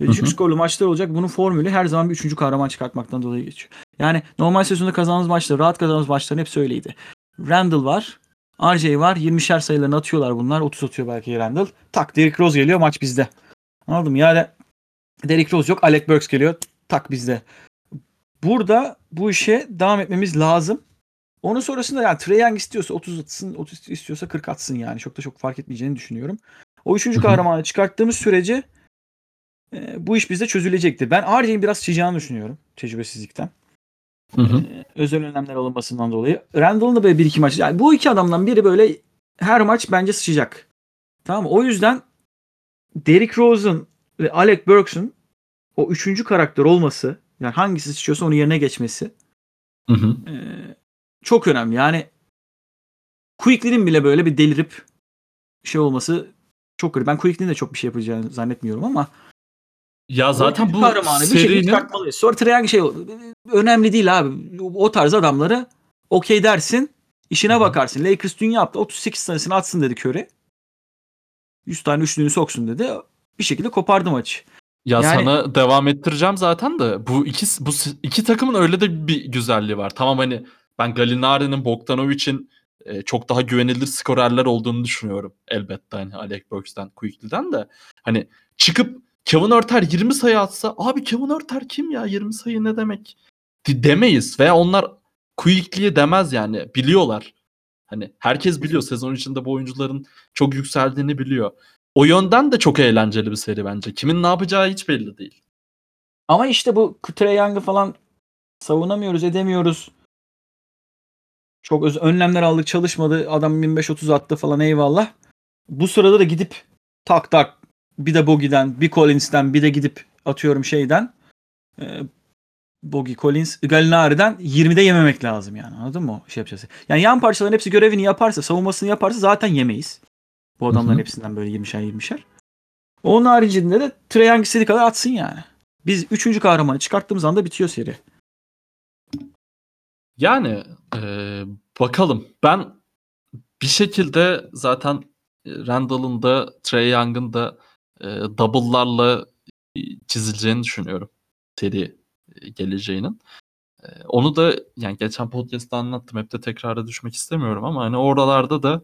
Ve düşük hı. skorlu maçlar olacak. Bunun formülü her zaman bir üçüncü kahraman çıkartmaktan dolayı geçiyor. Yani normal sezonda kazandığımız maçları, rahat kazandığımız maçların hep öyleydi. Randall var. RJ var. 20'şer sayılarını atıyorlar bunlar. 30 atıyor belki Randall. Tak Derrick Rose geliyor maç bizde. Anladın mı? Yani Derrick Rose yok. Alec Burks geliyor. Tak bizde. Burada bu işe devam etmemiz lazım. Onun sonrasında yani Trae Young istiyorsa 30 atsın, 30 istiyorsa 40 atsın yani. Çok da çok fark etmeyeceğini düşünüyorum. O üçüncü kahramanı çıkarttığımız sürece e, bu iş bizde çözülecektir. Ben RJ'in biraz çıkacağını düşünüyorum tecrübesizlikten. Hı hı. E, özel önlemler alınmasından dolayı. Randall'ın da böyle bir iki maç. Yani bu iki adamdan biri böyle her maç bence sıçacak. Tamam mı? O yüzden Derrick Rose'un ve Alec Burks'un o üçüncü karakter olması yani hangisi sıçıyorsa onun yerine geçmesi Hı hı. e, çok önemli. Yani Quickly'nin bile böyle bir delirip şey olması çok garip. Ben Quickly'nin de çok bir şey yapacağını zannetmiyorum ama Ya zaten bu kahramanı bir şekilde serinin çıkartmalıyız. Sonra Triangle şey önemli değil abi. O tarz adamları okey dersin. işine Hı bakarsın. Lakers dün yaptı. 38 tanesini atsın dedi Curry. 100 tane üçlüğünü soksun dedi. Bir şekilde kopardı maçı. Ya Yani- sana devam ettireceğim zaten de bu iki bu iki takımın öyle de bir güzelliği var. Tamam hani ben Gallinari'nin Bogdanovic'in e, çok daha güvenilir skorerler olduğunu düşünüyorum elbette hani Alec Burks'ten, Quickly'den de. Hani çıkıp Kevin Örter 20 sayı atsa abi Kevin Örter kim ya 20 sayı ne demek De- demeyiz veya onlar Quickly'ye demez yani biliyorlar. Hani herkes biliyor sezon içinde bu oyuncuların çok yükseldiğini biliyor. O yönden de çok eğlenceli bir seri bence. Kimin ne yapacağı hiç belli değil. Ama işte bu Trae Young'ı falan savunamıyoruz, edemiyoruz. Çok öz önlemler aldık, çalışmadı. Adam 25-30 attı falan eyvallah. Bu sırada da gidip tak tak bir de Bogi'den, bir Collins'ten, bir de gidip atıyorum şeyden e, Bogi, Collins, Gallinari'den 20'de yememek lazım yani. Anladın mı o şey yapacağız? Yani yan parçaların hepsi görevini yaparsa, savunmasını yaparsa zaten yemeyiz. Bu adamların hı. hepsinden böyle 20'şer 20'şer. Onun haricinde de Trae Young istediği kadar atsın yani. Biz üçüncü kahramanı çıkarttığımız anda bitiyor seri. Yani eee, bakalım. Ben bir şekilde zaten e, Randall'ın da Trey Young'ın da e, double'larla e, çizileceğini düşünüyorum seri e, geleceğinin. E, onu da yani geçen podcast'ta anlattım. Hep de tekrara düşmek istemiyorum ama hani oralarda da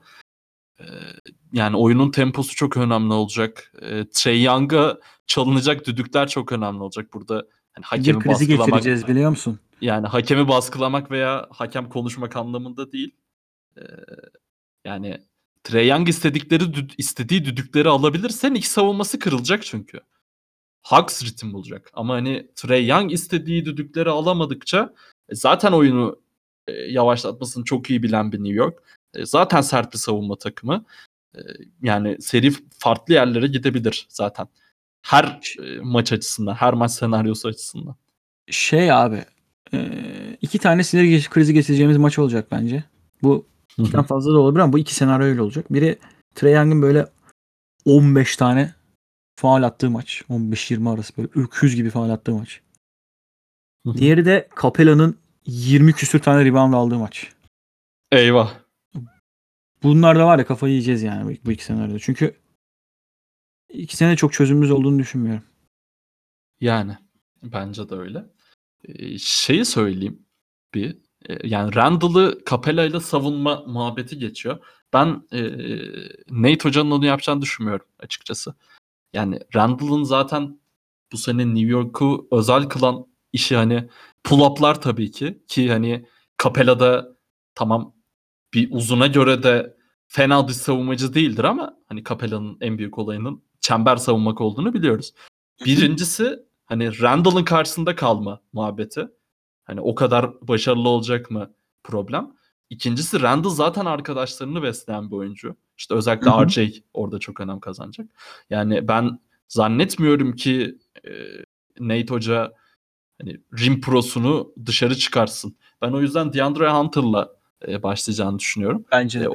e, yani oyunun temposu çok önemli olacak. E, Trey Young'a çalınacak düdükler çok önemli olacak. Burada hani Bir hakemi krizi baskılamak getireceğiz biliyor musun? yani hakemi baskılamak veya hakem konuşmak anlamında değil. Ee, yani Trae Young istedikleri istediği düdükleri alabilirsen iki savunması kırılacak çünkü. Hawks ritim bulacak. Ama hani Trae Young istediği düdükleri alamadıkça e, zaten oyunu e, yavaşlatmasını çok iyi bilen bir New York. E, zaten sert bir savunma takımı. E, yani seri farklı yerlere gidebilir zaten. Her e, maç açısından, her maç senaryosu açısından. Şey abi e, iki tane sinir krizi geçireceğimiz maç olacak bence. Bu ikiden fazla da olabilir ama bu iki senaryo öyle olacak. Biri Trae Young'ın böyle 15 tane faal attığı maç. 15-20 arası böyle öküz gibi faal attığı maç. Diğeri de Capella'nın 20 küsür tane rebound aldığı maç. Eyvah. Bunlar da var ya kafayı yiyeceğiz yani bu, bu iki senaryoda. Çünkü iki sene çok çözümümüz olduğunu düşünmüyorum. Yani bence de öyle. Ee, şeyi söyleyeyim bir. Ee, yani Randall'ı Capella ile savunma muhabbeti geçiyor. Ben e, Nate Hoca'nın onu yapacağını düşünmüyorum açıkçası. Yani Randall'ın zaten bu sene New York'u özel kılan işi hani pull-up'lar tabii ki. Ki hani Capella'da tamam bir uzuna göre de fena dış savunmacı değildir ama hani Capella'nın en büyük olayının çember savunmak olduğunu biliyoruz. Birincisi hani Randall'ın karşısında kalma muhabbeti. Hani o kadar başarılı olacak mı problem. İkincisi Randall zaten arkadaşlarını besleyen bir oyuncu. İşte özellikle. RJ orada çok önem kazanacak. Yani ben zannetmiyorum ki e, Nate Hoca hani rim prosunu dışarı çıkarsın. Ben o yüzden DeAndre Hunter'la e, başlayacağını düşünüyorum. Bence de.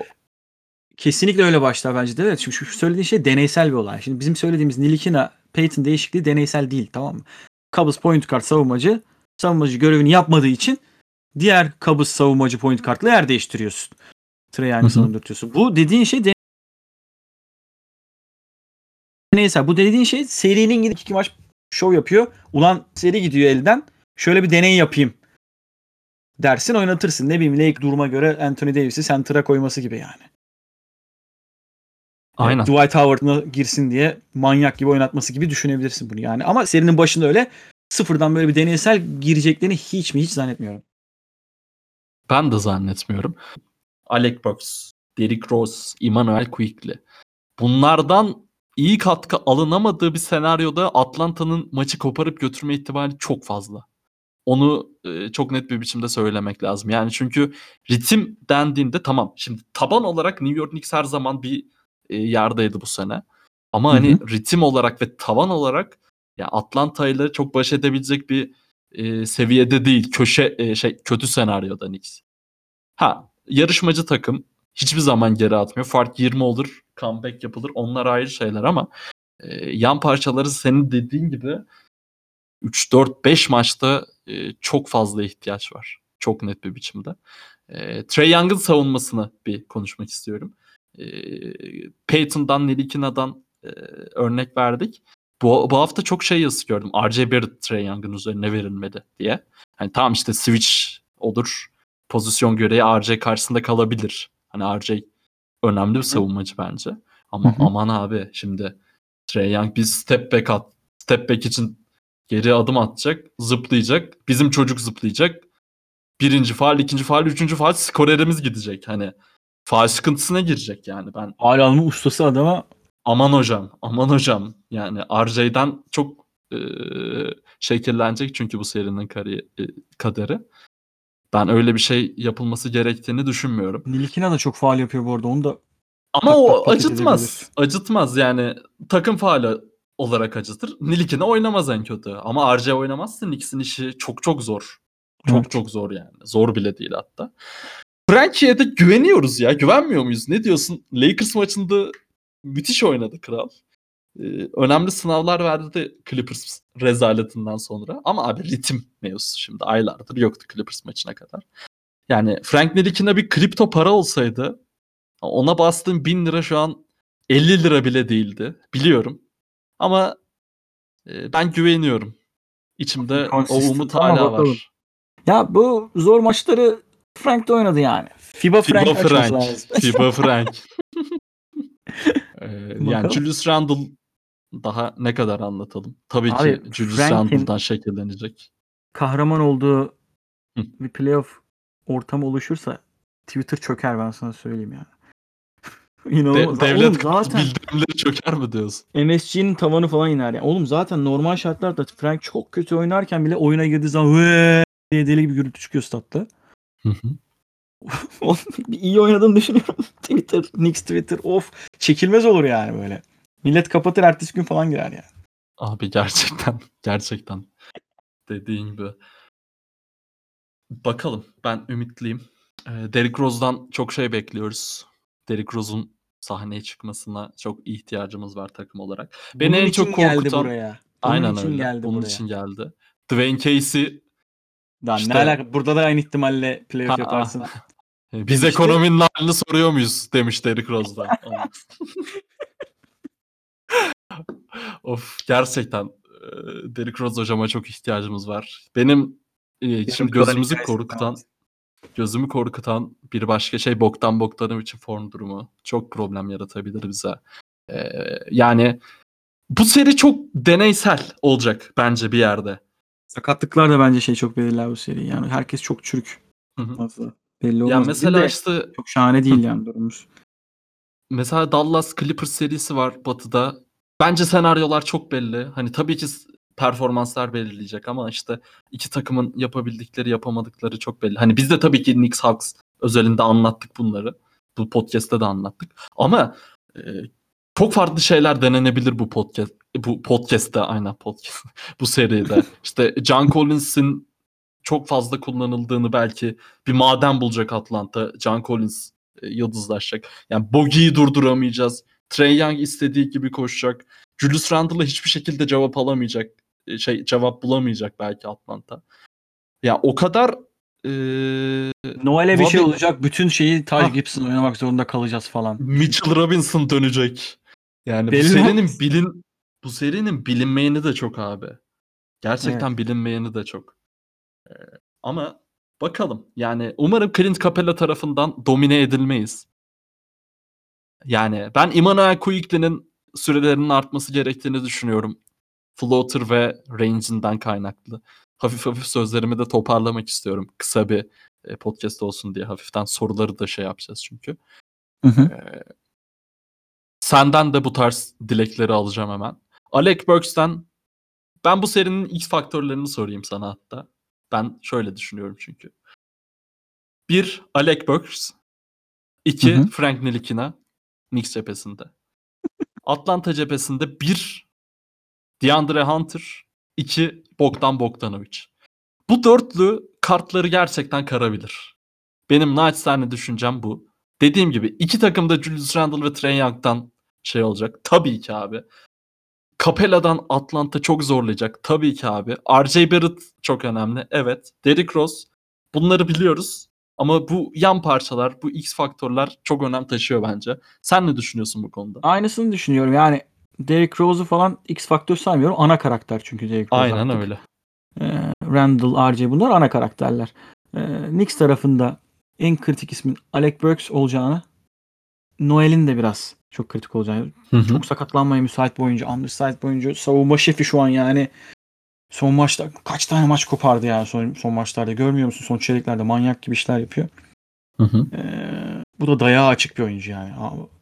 Kesinlikle öyle başlar bence de. Evet. Çünkü şu, söylediğin şey deneysel bir olay. Şimdi bizim söylediğimiz Nilikina Payton değişikliği deneysel değil tamam mı? Cubs point guard savunmacı savunmacı görevini yapmadığı için diğer Cubs savunmacı point guard'la yer değiştiriyorsun. Trae Hı Young'ı hı. savundurtuyorsun. Bu dediğin şey de- deneysel. Bu dediğin şey serinin gidip iki maç şov yapıyor. Ulan seri gidiyor elden. Şöyle bir deney yapayım dersin oynatırsın. Ne bileyim Lake duruma göre Anthony Davis'i center'a koyması gibi yani. Aynen. Dwight Howard'ına girsin diye manyak gibi oynatması gibi düşünebilirsin bunu yani. Ama serinin başında öyle sıfırdan böyle bir deneysel gireceklerini hiç mi hiç zannetmiyorum. Ben de zannetmiyorum. Alec Burks, Derrick Rose, Emmanuel Quickly. Bunlardan iyi katkı alınamadığı bir senaryoda Atlanta'nın maçı koparıp götürme ihtimali çok fazla. Onu e, çok net bir biçimde söylemek lazım. Yani çünkü ritim dendiğinde tamam. Şimdi taban olarak New York Knicks her zaman bir e, yerdeydi bu sene. Ama Hı hani hı. ritim olarak ve tavan olarak ya Atlanta ile çok baş edebilecek bir e, seviyede değil. Köşe e, şey kötü senaryoda Knicks. Ha yarışmacı takım hiçbir zaman geri atmıyor. Fark 20 olur, comeback yapılır. Onlar ayrı şeyler ama e, yan parçaları senin dediğin gibi 3 4 5 maçta e, çok fazla ihtiyaç var. Çok net bir biçimde. E, Trey Young'ın savunmasını bir konuşmak istiyorum. E, Peyton'dan, Nilikina'dan e, örnek verdik. Bu, bu hafta çok şey yazısı gördüm. R.J. Barrett Trey Young'ın üzerine verilmedi diye. Hani tamam işte switch olur. Pozisyon göreği RJ karşısında kalabilir. Hani RJ önemli bir savunmacı bence. Ama Hı hı. aman abi şimdi Trey Young bir step back at. Step back için geri adım atacak, zıplayacak. Bizim çocuk zıplayacak. Birinci faal, ikinci faal, üçüncü faal skorerimiz gidecek. Hani faal sıkıntısına girecek yani. Ben alımı ustası adama aman hocam, aman hocam. Yani RJ'den çok e, şekillenecek çünkü bu serinin kari, e, kaderi. Ben öyle bir şey yapılması gerektiğini düşünmüyorum. Nilikina da çok faal yapıyor bu arada. Onu da Ama Tak o tak acıtmaz. edebilir. Acıtmaz yani. Takım faali olarak acıtır. Nilikine oynamaz en kötü. Ama RJ oynamazsın. ikisinin işi çok çok zor. Çok Evet. çok zor yani. Zor bile değil hatta. Frankie'ye de güveniyoruz ya. Güvenmiyor muyuz? Ne diyorsun? Lakers maçında müthiş oynadı kral. Ee, önemli sınavlar verdi Clippers rezaletinden sonra. Ama abi ritim mevzusu şimdi aylardır yoktu Clippers maçına kadar. Yani Frank Ntilikine bir kripto para olsaydı ona bastığım 1000 lira şu an 50 lira bile değildi. Biliyorum. Ama e, ben güveniyorum. İçimde o umut hala var. Ya bu zor maçları Frank de oynadı yani. FIBA Frank FIBA Frank. FIBA Frank. Ee, yani. Julius Randle daha ne kadar anlatalım? Tabii Abi, ki Julius Frank'in- Randle'dan şekillenecek. Kahraman olduğu Hı. bir playoff ortamı oluşursa Twitter çöker ben sana söyleyeyim yani. De- devlet Oğlum zaten bildirimleri çöker mi diyorsun? MSG'nin tavanı falan iner ya. Oğlum zaten normal şartlarda Frank çok kötü oynarken bile oyuna girdiği zaman diye deli gibi gürültü çıkıyor statta. Hı hı. İyi oynadığını düşünüyorum. Twitter, Knicks Twitter of çekilmez olur yani böyle. Millet kapatır ertesi gün falan girer yani. Abi gerçekten gerçekten dediğin gibi. Bakalım ben ümitliyim. Ee, Derrick Rose'dan çok şey bekliyoruz. Derrick Rose'un sahneye çıkmasına çok ihtiyacımız var takım olarak. Beni Bunun en çok geldi korkutan- buraya. Bunun Aynen için öyle. geldi Bunun buraya. için geldi. Dwayne Casey Lan İşte- ne alaka? Burada da aynı ihtimalle playoff Ha, yaparsın. e, biz Demişti. ekonominin halini soruyor muyuz demiş Derrick Rose'da. of gerçekten e, Derrick Rose hocama çok ihtiyacımız var. Benim e, şimdi gözümüzü korkutan gözümü korkutan bir başka şey Bogdan Bogdanovic'in form durumu çok problem yaratabilir bize. Ee, yani bu seri çok deneysel olacak bence bir yerde. Sakatlıklar da bence şey çok belirler bu seri. Yani herkes çok çürük. Hı hı. Fazla belli olmaz. Ya mesela işte çok şahane değil yani durumumuz. mesela Dallas Clippers serisi var Batı'da. Bence senaryolar çok belli. Hani tabii ki performanslar belirleyecek ama işte iki takımın yapabildikleri yapamadıkları çok belli. Hani biz de tabii ki Knicks Hawks özelinde anlattık bunları. Bu podcast'te de anlattık. Ama e, çok farklı şeyler denenebilir bu podcast bu podcast'te aynen podcast bu seride. İşte John Collins'in çok fazla kullanıldığını belki bir maden bulacak Atlanta. John Collins e, yıldızlaşacak. Yani Bogey'i durduramayacağız. Trey Young istediği gibi koşacak. Julius Randle'a hiçbir şekilde cevap alamayacak. e, Şey cevap bulamayacak belki Atlanta. Ya o kadar e, Noel'e bir şey olacak. Bütün şeyi Taj. Gibson oynamak zorunda kalacağız falan. Mitchell Robinson dönecek. Yani Belli bu serinin olmaz. bilin bu serinin bilinmeyeni de çok abi. Gerçekten bilinmeyeni de çok. Ee, ama bakalım. Yani umarım Clint Capella tarafından domine edilmeyiz. Yani ben Immanuel Quigley'nin sürelerinin artması gerektiğini düşünüyorum. Floater ve range'inden kaynaklı. Hafif hafif sözlerimi de toparlamak istiyorum. Kısa bir e, podcast olsun diye hafiften soruları da şey yapacağız çünkü. Hı hı. Ee, senden de bu tarz dilekleri alacağım hemen. Alec Burks'ten ben bu serinin X faktörlerini sorayım sana hatta. Ben şöyle düşünüyorum çünkü. Bir, Alec Burks. İki, Hı hı. Frank Nilikina. Knicks cephesinde. Atlanta cephesinde bir, DeAndre Hunter. iki, Bogdan Bogdanovic. Bu dörtlü kartları gerçekten karabilir. Benim naçizane düşüncem bu. Dediğim gibi iki takım da Julius Randle ve Trae Young'dan şey olacak. Tabii ki abi. Capella'dan Atlanta çok zorlayacak. Tabii ki abi. RJ Barrett çok önemli. Evet. Derrick Rose. Bunları biliyoruz. Ama bu yan parçalar, bu X faktörler çok önem taşıyor bence. Sen ne düşünüyorsun bu konuda? Aynısını düşünüyorum. Yani Derrick Rose'u falan X faktör saymıyorum. Ana karakter çünkü Derrick Rose Aynen artık. öyle. Ee, Randall, RJ bunlar ana karakterler. Ee, Knicks tarafında en kritik ismin Alec Burks olacağını Noel'in de biraz çok kritik olacağını çok sakatlanmaya müsait bir oyuncu. Undersized bir oyuncu. Savunma şefi şu an yani. Son maçta kaç tane maç kopardı yani son, son maçlarda. Görmüyor musun? Son çeyreklerde manyak gibi işler yapıyor. Hı hı. Ee, bu da dayağı açık bir oyuncu yani.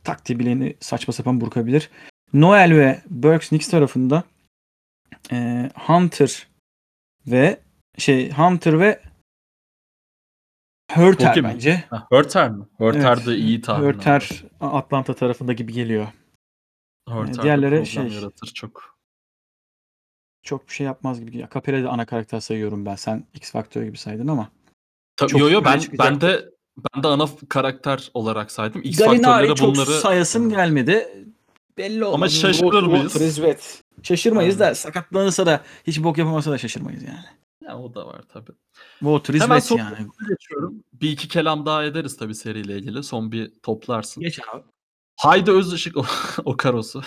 Taktiği bileni saçma sapan burkabilir. Noel ve Burks Knicks tarafında ee, Hunter ve şey Hunter ve Hurter Okey mi? bence. Ha, Hörter mi? Hörter Evet, de iyi tahmin. Hurter Atlanta tarafında gibi geliyor. Hörter de diğerleri problem şey- yaratır çok. çok bir şey yapmaz gibi. geliyor. Capella'yı da ana karakter sayıyorum ben. Sen X Factor gibi saydın ama. Tabii, Çok yo yo öne ben çıkacak. ben de ben de ana f- karakter olarak saydım. X Gallinari faktörleri çok bunları sayasım gelmedi. belli olmaz. şaşırır mıyız? Şaşırmayız da sakatlanırsa da hiç bok yapamasa da şaşırmayız yani. Ya o da var tabii. Bu Hemen Trizvet son yani. geçiyorum. Bir iki kelam daha ederiz tabii seriyle ilgili. Son bir toplarsın. Geç abi. Haydi Özışık o, karosu.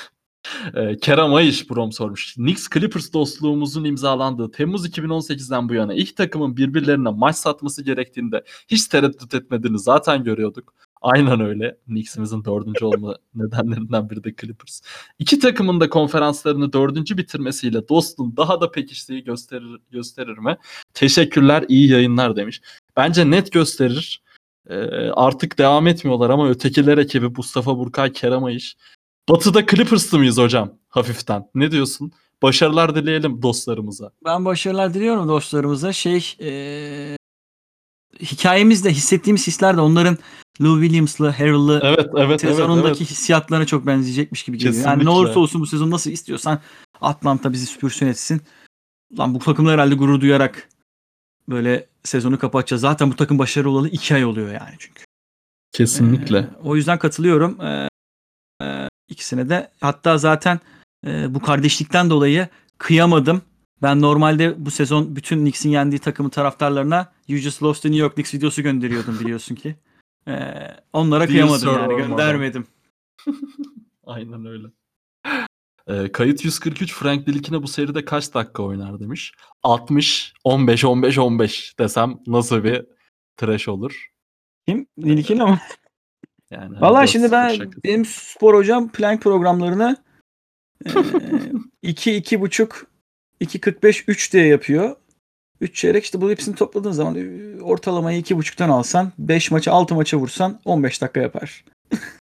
Ee, Kerem Ayış Brom sormuş. Knicks Clippers dostluğumuzun imzalandığı Temmuz 2018'den bu yana ilk takımın birbirlerine maç satması gerektiğinde hiç tereddüt etmediğini zaten görüyorduk. Aynen öyle. Knicks'imizin dördüncü olma nedenlerinden biri de Clippers. İki takımın da konferanslarını dördüncü bitirmesiyle dostluğun daha da pekiştiği gösterir, gösterir mi? Teşekkürler, iyi yayınlar demiş. Bence net gösterir. Ee, artık devam etmiyorlar ama ötekiler ekibi Mustafa Burkay, Kerem Ayış. Batı'da Clippers'lı mıyız hocam? Hafiften. Ne diyorsun? Başarılar dileyelim dostlarımıza. Ben başarılar diliyorum dostlarımıza. Şey eee hikayemizde hissettiğimiz hisler de onların Lou Williams'lı, Harrell'lı Evet, evet, evet. sezonundaki evet. hissiyatlarına çok benzeyecekmiş gibi geliyor. Yani Kesinlikle. ne olursa olsun bu sezon nasıl istiyorsan Atlanta bizi süpürsün etsin. Lan bu takımla herhalde gurur duyarak böyle sezonu kapatacağız. Zaten bu takım başarılı olalı iki ay oluyor yani çünkü. Kesinlikle. Ee, o yüzden katılıyorum. Ee, e, ikisine de. Hatta zaten e, bu kardeşlikten dolayı kıyamadım. Ben normalde bu sezon bütün Knicks'in yendiği takımın taraftarlarına You Just Lost to New York Knicks videosu gönderiyordum biliyorsun ki. Ee, onlara Dear kıyamadım yani Orman. göndermedim. Aynen öyle. Ee, kayıt 143 Frank Dilikine bu seride kaç dakika oynar demiş. 60, 15, 15, 15 desem nasıl bir trash olur? Kim? Nilkin ama. Yani Valla hani şimdi 4-0 ben şakası. benim spor hocam plank programlarını 2 iki buçuk 2.45 3 diye yapıyor. 3 çeyrek işte bu hepsini topladığın zaman e, ortalamayı iki buçuktan alsan 5 maça 6 maça vursan 15 dakika yapar.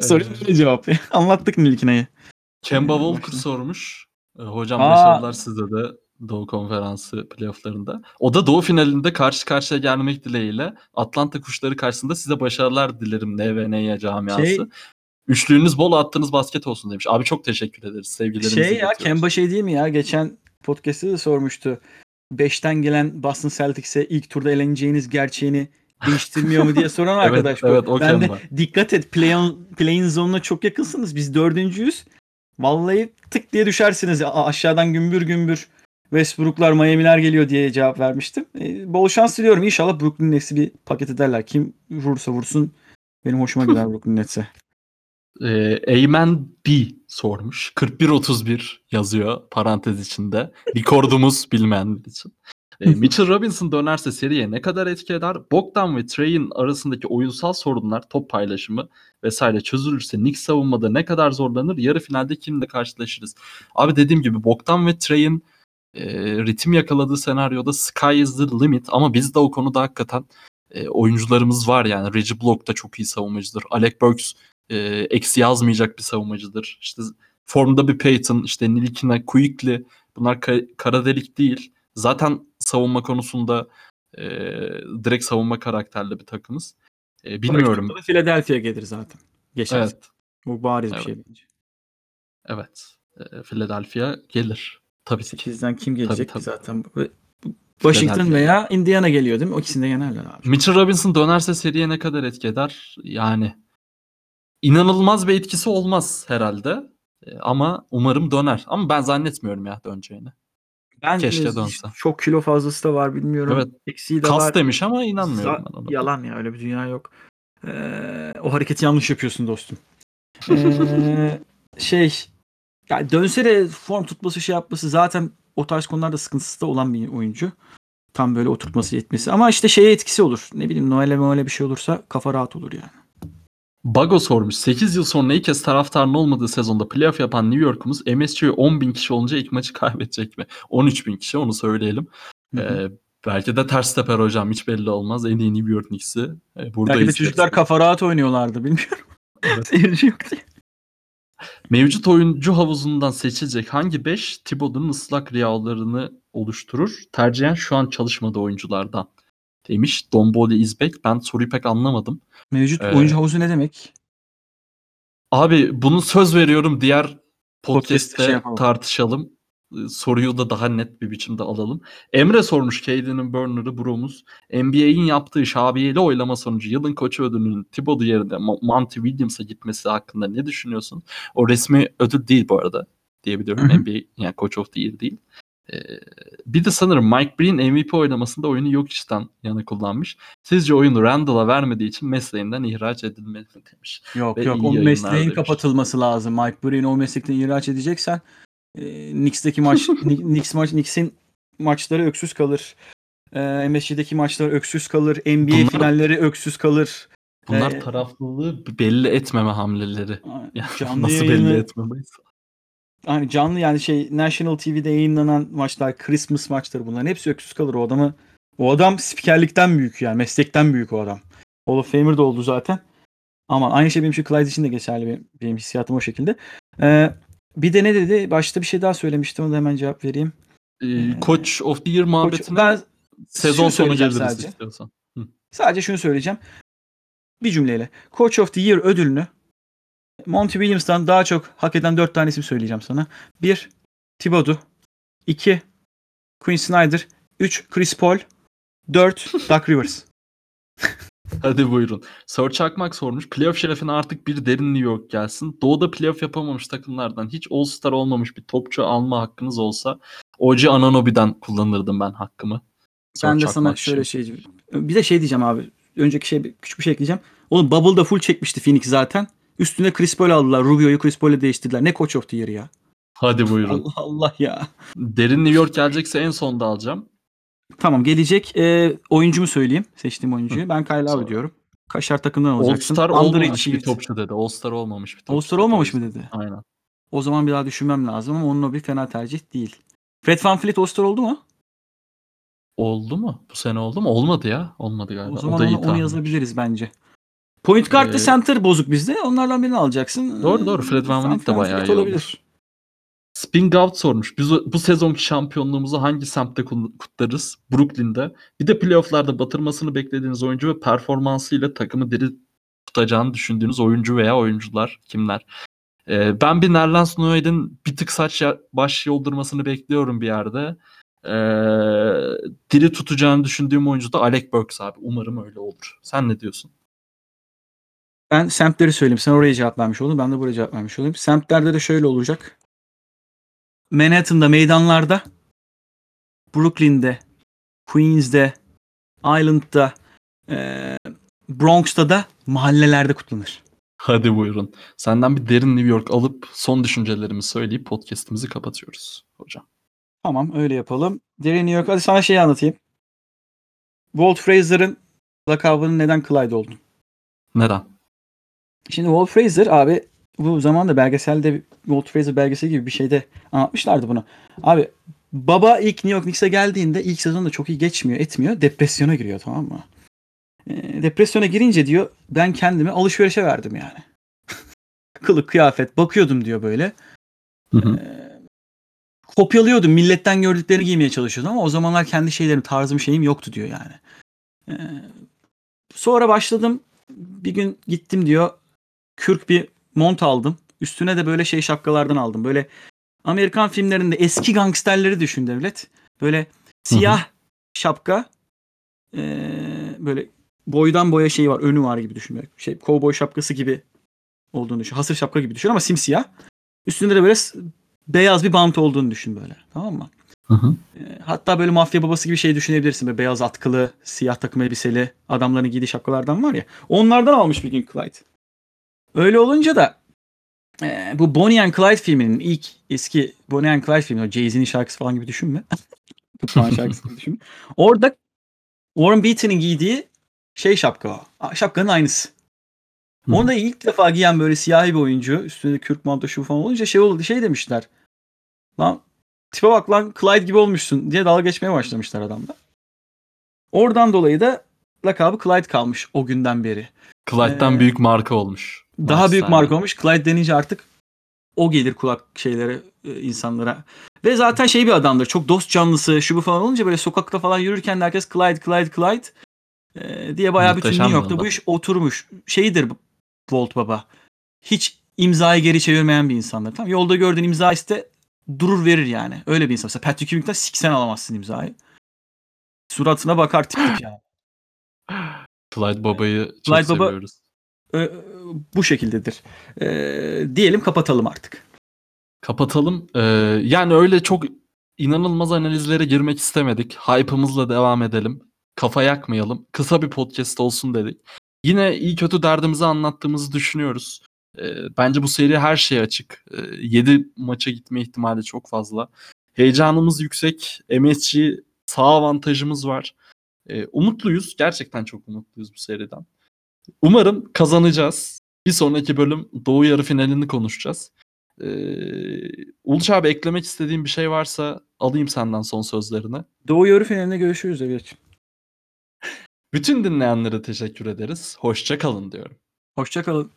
Soruyor böyle cevap. Anlattık Nilkina'yı. Kemba Walker sormuş. Ee, Hocam Aa. başarılar size de Doğu Konferansı playofflarında. O da Doğu finalinde karşı karşıya gelmek dileğiyle Atlanta kuşları karşısında size başarılar dilerim NVNY camiası. Şey- Üçlüğünüz bol attığınız basket olsun demiş. Abi çok teşekkür ederiz. Sevgilerimizi Şey ya iletiyoruz. Kemba şey değil mi ya? Geçen podcast'te de sormuştu. 5'ten gelen Boston Celtics'e ilk turda eleneceğiniz gerçeğini değiştirmiyor mu diye soran Evet, arkadaş bu. evet, o ben de Kemba. dikkat et play-in play zone'una çok yakınsınız. Biz dördüncüyüz. Vallahi tık diye düşersiniz. A- aşağıdan gümbür gümbür Westbrook'lar, Miami'ler geliyor diye cevap vermiştim. E, bol şans diliyorum. İnşallah Brooklyn Nets'i bir paket ederler. Kim vurursa vursun benim hoşuma gider Brooklyn Nets'e. Ee, Eymen B sormuş. 41-31 yazıyor parantez içinde. Rekordumuz bilmeyenler için. Ee, Mitchell Robinson dönerse seriye ne kadar etki eder? Bogdan ve Trey'in arasındaki oyunsal sorunlar, top paylaşımı vesaire çözülürse Knicks savunmada ne kadar zorlanır? Yarı finalde kimle karşılaşırız? Abi dediğim gibi Bogdan ve Trey'in e, ritim yakaladığı senaryoda sky is the limit ama bizde o konuda hakikaten e, oyuncularımız var yani. Reggie Block da çok iyi savunmacıdır. Alec Burks e, eksi yazmayacak bir savunmacıdır. İşte formda bir Peyton, işte Nilikina, Quickly bunlar ka- kara delik değil. Zaten savunma konusunda e, direkt savunma karakterli bir takımız. E, bilmiyorum. Philadelphia gelir zaten. Geçen Evet. Bu bariz Evet. bir şey bence. Evet. E, Philadelphia gelir. Tabii ki. 8'den kim gelecek tabii. ki zaten? Washington veya Indiana geliyor değil mi? O ikisini de yenerler abi. Mitchell Robinson dönerse seriye ne kadar etki eder? Yani inanılmaz bir etkisi olmaz herhalde. E, ama umarım döner. Ama ben zannetmiyorum ya döneceğini. Ben Keşke dönse. Çok kilo fazlası da var bilmiyorum. Evet. Eksiği de Kas var. demiş ama inanmıyorum Za- ben ona. Yalan ya öyle bir dünya yok. Ee, o hareketi yanlış yapıyorsun dostum. Ee, şey ya dönse de form tutması şey yapması zaten o tarz konularda sıkıntısı da olan bir oyuncu. Tam böyle oturtması yetmesi. Ama işte şeye etkisi olur. Ne bileyim Noel'e Noel'e bir şey olursa kafa rahat olur yani. Bago sormuş. 8 yıl sonra ilk kez taraftarın olmadığı sezonda playoff yapan New York'umuz MSG'ye 10 bin kişi olunca ilk maçı kaybedecek mi? 13 bin kişi onu söyleyelim. Hı hı. Ee, belki de ters teper hocam hiç belli olmaz. En iyi New York Knicks'i e, burada Belki de çocuklar kafa rahat oynuyorlardı bilmiyorum. Evet. Seyirci yok diye. Mevcut oyuncu havuzundan seçilecek hangi 5 Thibodeau'nun ıslak rüyalarını oluşturur? Tercihen şu an çalışmadığı oyunculardan demiş. Domboli İzbek. Ben soruyu pek anlamadım. Mevcut Ee, oyuncu havuzu ne demek? Abi bunu söz veriyorum diğer Podcast'te şey yapalım. tartışalım. e, soruyu da daha net bir biçimde alalım. Emre sormuş Caden'in Burner'ı Bromuz. NBA'in yaptığı şabiyeli oylama sonucu yılın koçu ödülünün Thibodeau yerine Mo- Monty Williams'a gitmesi hakkında ne düşünüyorsun? O resmi ödül değil bu arada diyebiliyorum. Hı hı. NBA yani Coach of the Year değil. Ee, bir de sanırım Mike Breen MVP oylamasında oyunu yok işten yana kullanmış. Sizce oyunu Randall'a vermediği için mesleğinden ihraç edilmeli mi demiş. Yok Ve yok o mesleğin demiş. kapatılması lazım. Mike Breen o meslekten ihraç edeceksen e, Knicks'teki maç Kni- Knicks maç Knicks'in maçları öksüz kalır. E, MSG'deki maçlar öksüz kalır. NBA Bunlar- finalleri öksüz kalır. Bunlar Ee, taraflılığı belli etmeme hamleleri. Yani Canlı nasıl yayını- belli etmemeyiz? Hani canlı yani şey National TV'de yayınlanan maçlar, Christmas maçları bunların hepsi öksüz kalır. O adamı o adam spikerlikten büyük yani meslekten büyük o adam. Hall of Famer de oldu zaten. Ama aynı şey benim için Clyde için de geçerli benim, benim hissiyatım o şekilde. Ee, bir de ne dedi? Başta bir şey daha söylemiştim. Ona da hemen cevap vereyim. Ee, Coach of the Year muhabbetine ben sezon sonu geliriz sadece. istiyorsan. sadece şunu söyleyeceğim. Bir cümleyle. Coach of the Year ödülünü Monty Williams'tan daha çok hak eden dört tane isim söyleyeceğim sana. Bir, Thibodeau. iki Quinn Snyder. Üç, Chris Paul. Dört, Doug Rivers. Hadi buyurun. Sir Çakmak sormuş. Playoff şerefine artık bir derin New York gelsin. Doğuda playoff yapamamış takımlardan hiç All-Star olmamış bir topçu alma hakkınız olsa OG Ananobi'den kullanırdım ben hakkımı. Sir Ben de sana için. şöyle şey Bir de şey diyeceğim abi. Önceki şey küçük bir şey ekleyeceğim. Oğlum Bubble'da full çekmişti Phoenix zaten. Üstüne Chris Paul aldılar. Rubio'yu Chris Paul'e değiştirdiler. Ne Coach of the Year ya. Hadi buyurun. Allah Allah ya. Derin New York gelecekse en sonda alacağım. Tamam gelecek. Ee, oyuncumu söyleyeyim. Seçtiğim oyuncuyu. Ben Kyle. Lowry diyorum. Kaşar takımdan alacaksın. All-Star olmamış bir topçu dedi. All-Star olmamış bir topçu. All-Star olmamış mı dedi? Aynen. O zaman bir daha düşünmem lazım ama onun o bir fena tercih değil. Fred VanVleet All-Star oldu mu? Oldu mu? Bu sene oldu mu? Olmadı ya. Olmadı galiba. O zaman da iyi onu, onu yazabiliriz bence. Point guard Ee, center bozuk bizde. Onlardan birini alacaksın. Doğru, doğru. Fred VanVleet de bayağı iyi olur. Spin Gout sormuş. Biz bu sezonki şampiyonluğumuzu hangi semtte kut- kutlarız? Brooklyn'de. Bir de playofflarda batırmasını beklediğiniz oyuncu ve performansıyla takımı diri tutacağını düşündüğünüz oyuncu veya oyuncular kimler? Ee, ben bir Nerlens Noel'in bir tık saç baş yoldurmasını bekliyorum bir yerde. Ee, diri tutacağını düşündüğüm oyuncu da Alec Burks abi. Umarım öyle olur. Sen ne diyorsun? Ben semtleri söyleyeyim. Sen oraya cevap vermiş oldun. Ben de buraya cevap vermiş olayım. Semtlerde de şöyle olacak. Manhattan'da meydanlarda, Brooklyn'de, Queens'de, Island'da, eee, Bronx'ta da mahallelerde kutlanır. Hadi buyurun. Senden bir derin New York alıp son düşüncelerimi söyleyip podcast'imizi kapatıyoruz hocam. Tamam öyle yapalım. Derin New York. Hadi sana şeyi anlatayım. Walt Fraser'ın lakabının neden Clyde oldu? Neden? Şimdi Walt Fraser abi bu zamanda belgeselde Walt Fraser belgeseli gibi bir şeyde anlatmışlardı bunu. Abi baba ilk New York Knicks'e geldiğinde ilk sezonda çok iyi geçmiyor etmiyor. Depresyona giriyor tamam mı? Ee, depresyona girince diyor ben kendimi alışverişe verdim yani. Kılık kıyafet bakıyordum diyor böyle. Hı hı. Ee, kopyalıyordum. Milletten gördüklerini giymeye çalışıyordum ama o zamanlar kendi şeylerim, tarzım şeyim yoktu diyor yani. Ee, sonra başladım. Bir gün gittim diyor. Kürk bir mont aldım. Üstüne de böyle şey şapkalardan aldım. Böyle Amerikan filmlerinde eski gangsterleri düşün devlet. Böyle siyah şapka. ee, böyle boydan boya şeyi var. Önü var gibi düşün. Şey, kovboy şapkası gibi olduğunu düşün. Hasır şapka gibi düşün ama simsiyah. Üstünde de böyle beyaz bir bant olduğunu düşün böyle. Tamam mı? Hı hı. Hatta böyle mafya babası gibi şey düşünebilirsin. Böyle beyaz atkılı, siyah takım elbiseli adamların giydiği şapkalardan var ya. Onlardan almış bir gün Clyde. Öyle olunca da e, bu Bonnie and Clyde filminin ilk eski Bonnie and Clyde filmi o Jay-Z'nin şarkısı falan gibi düşünme. Tutmağın şarkısı gibi düşünme. Orada Warren Beatty'nin giydiği şey şapka o. Şapkanın aynısı. Hı. Onu da ilk defa giyen böyle siyahi bir oyuncu üstünde kürk manto şu falan olunca şey oldu şey demişler. Lan tipe bak lan Clyde gibi olmuşsun diye dalga geçmeye başlamışlar adamla. Oradan dolayı da lakabı Clyde kalmış o günden beri. Clyde'den Ee, büyük marka olmuş. Daha büyük marka olmuş. Clyde denince artık o gelir kulak şeylere e, insanlara. Ve zaten şey bir adamdır. Çok dost canlısı şu bu falan olunca böyle sokakta falan yürürken de herkes Clyde Clyde Clyde e, diye bayağı bütün Muhteşem New bir York'ta bu iş oturmuş. Şeydir Walt Baba. Hiç imzayı geri çevirmeyen bir insandır. Tamam yolda gördüğün imza iste durur verir yani. Öyle bir insan. Mesela Patrick Ewing'den siksen alamazsın imzayı. Suratına bakar tip tip yani. Clyde Baba'yı çok Clyde Baba- seviyoruz. Ö- bu şekildedir. Ee, diyelim kapatalım artık. Kapatalım. Ee, yani öyle çok inanılmaz analizlere girmek istemedik. Hype'ımızla devam edelim. Kafa yakmayalım. Kısa bir podcast olsun dedik. Yine iyi kötü derdimizi anlattığımızı düşünüyoruz. Ee, bence bu seri her şeye açık. 7 maça gitme ihtimali çok fazla. Heyecanımız yüksek. MSG sağ avantajımız var. Ee, umutluyuz. Gerçekten çok umutluyuz bu seriden. Umarım kazanacağız. Bir sonraki bölüm Doğu yarı finalini konuşacağız. Ee, Uluç abi eklemek istediğin bir şey varsa alayım senden son sözlerini. Doğu yarı finalinde görüşürüz evet. Bütün dinleyenlere teşekkür ederiz. Hoşça kalın diyorum. Hoşça kalın.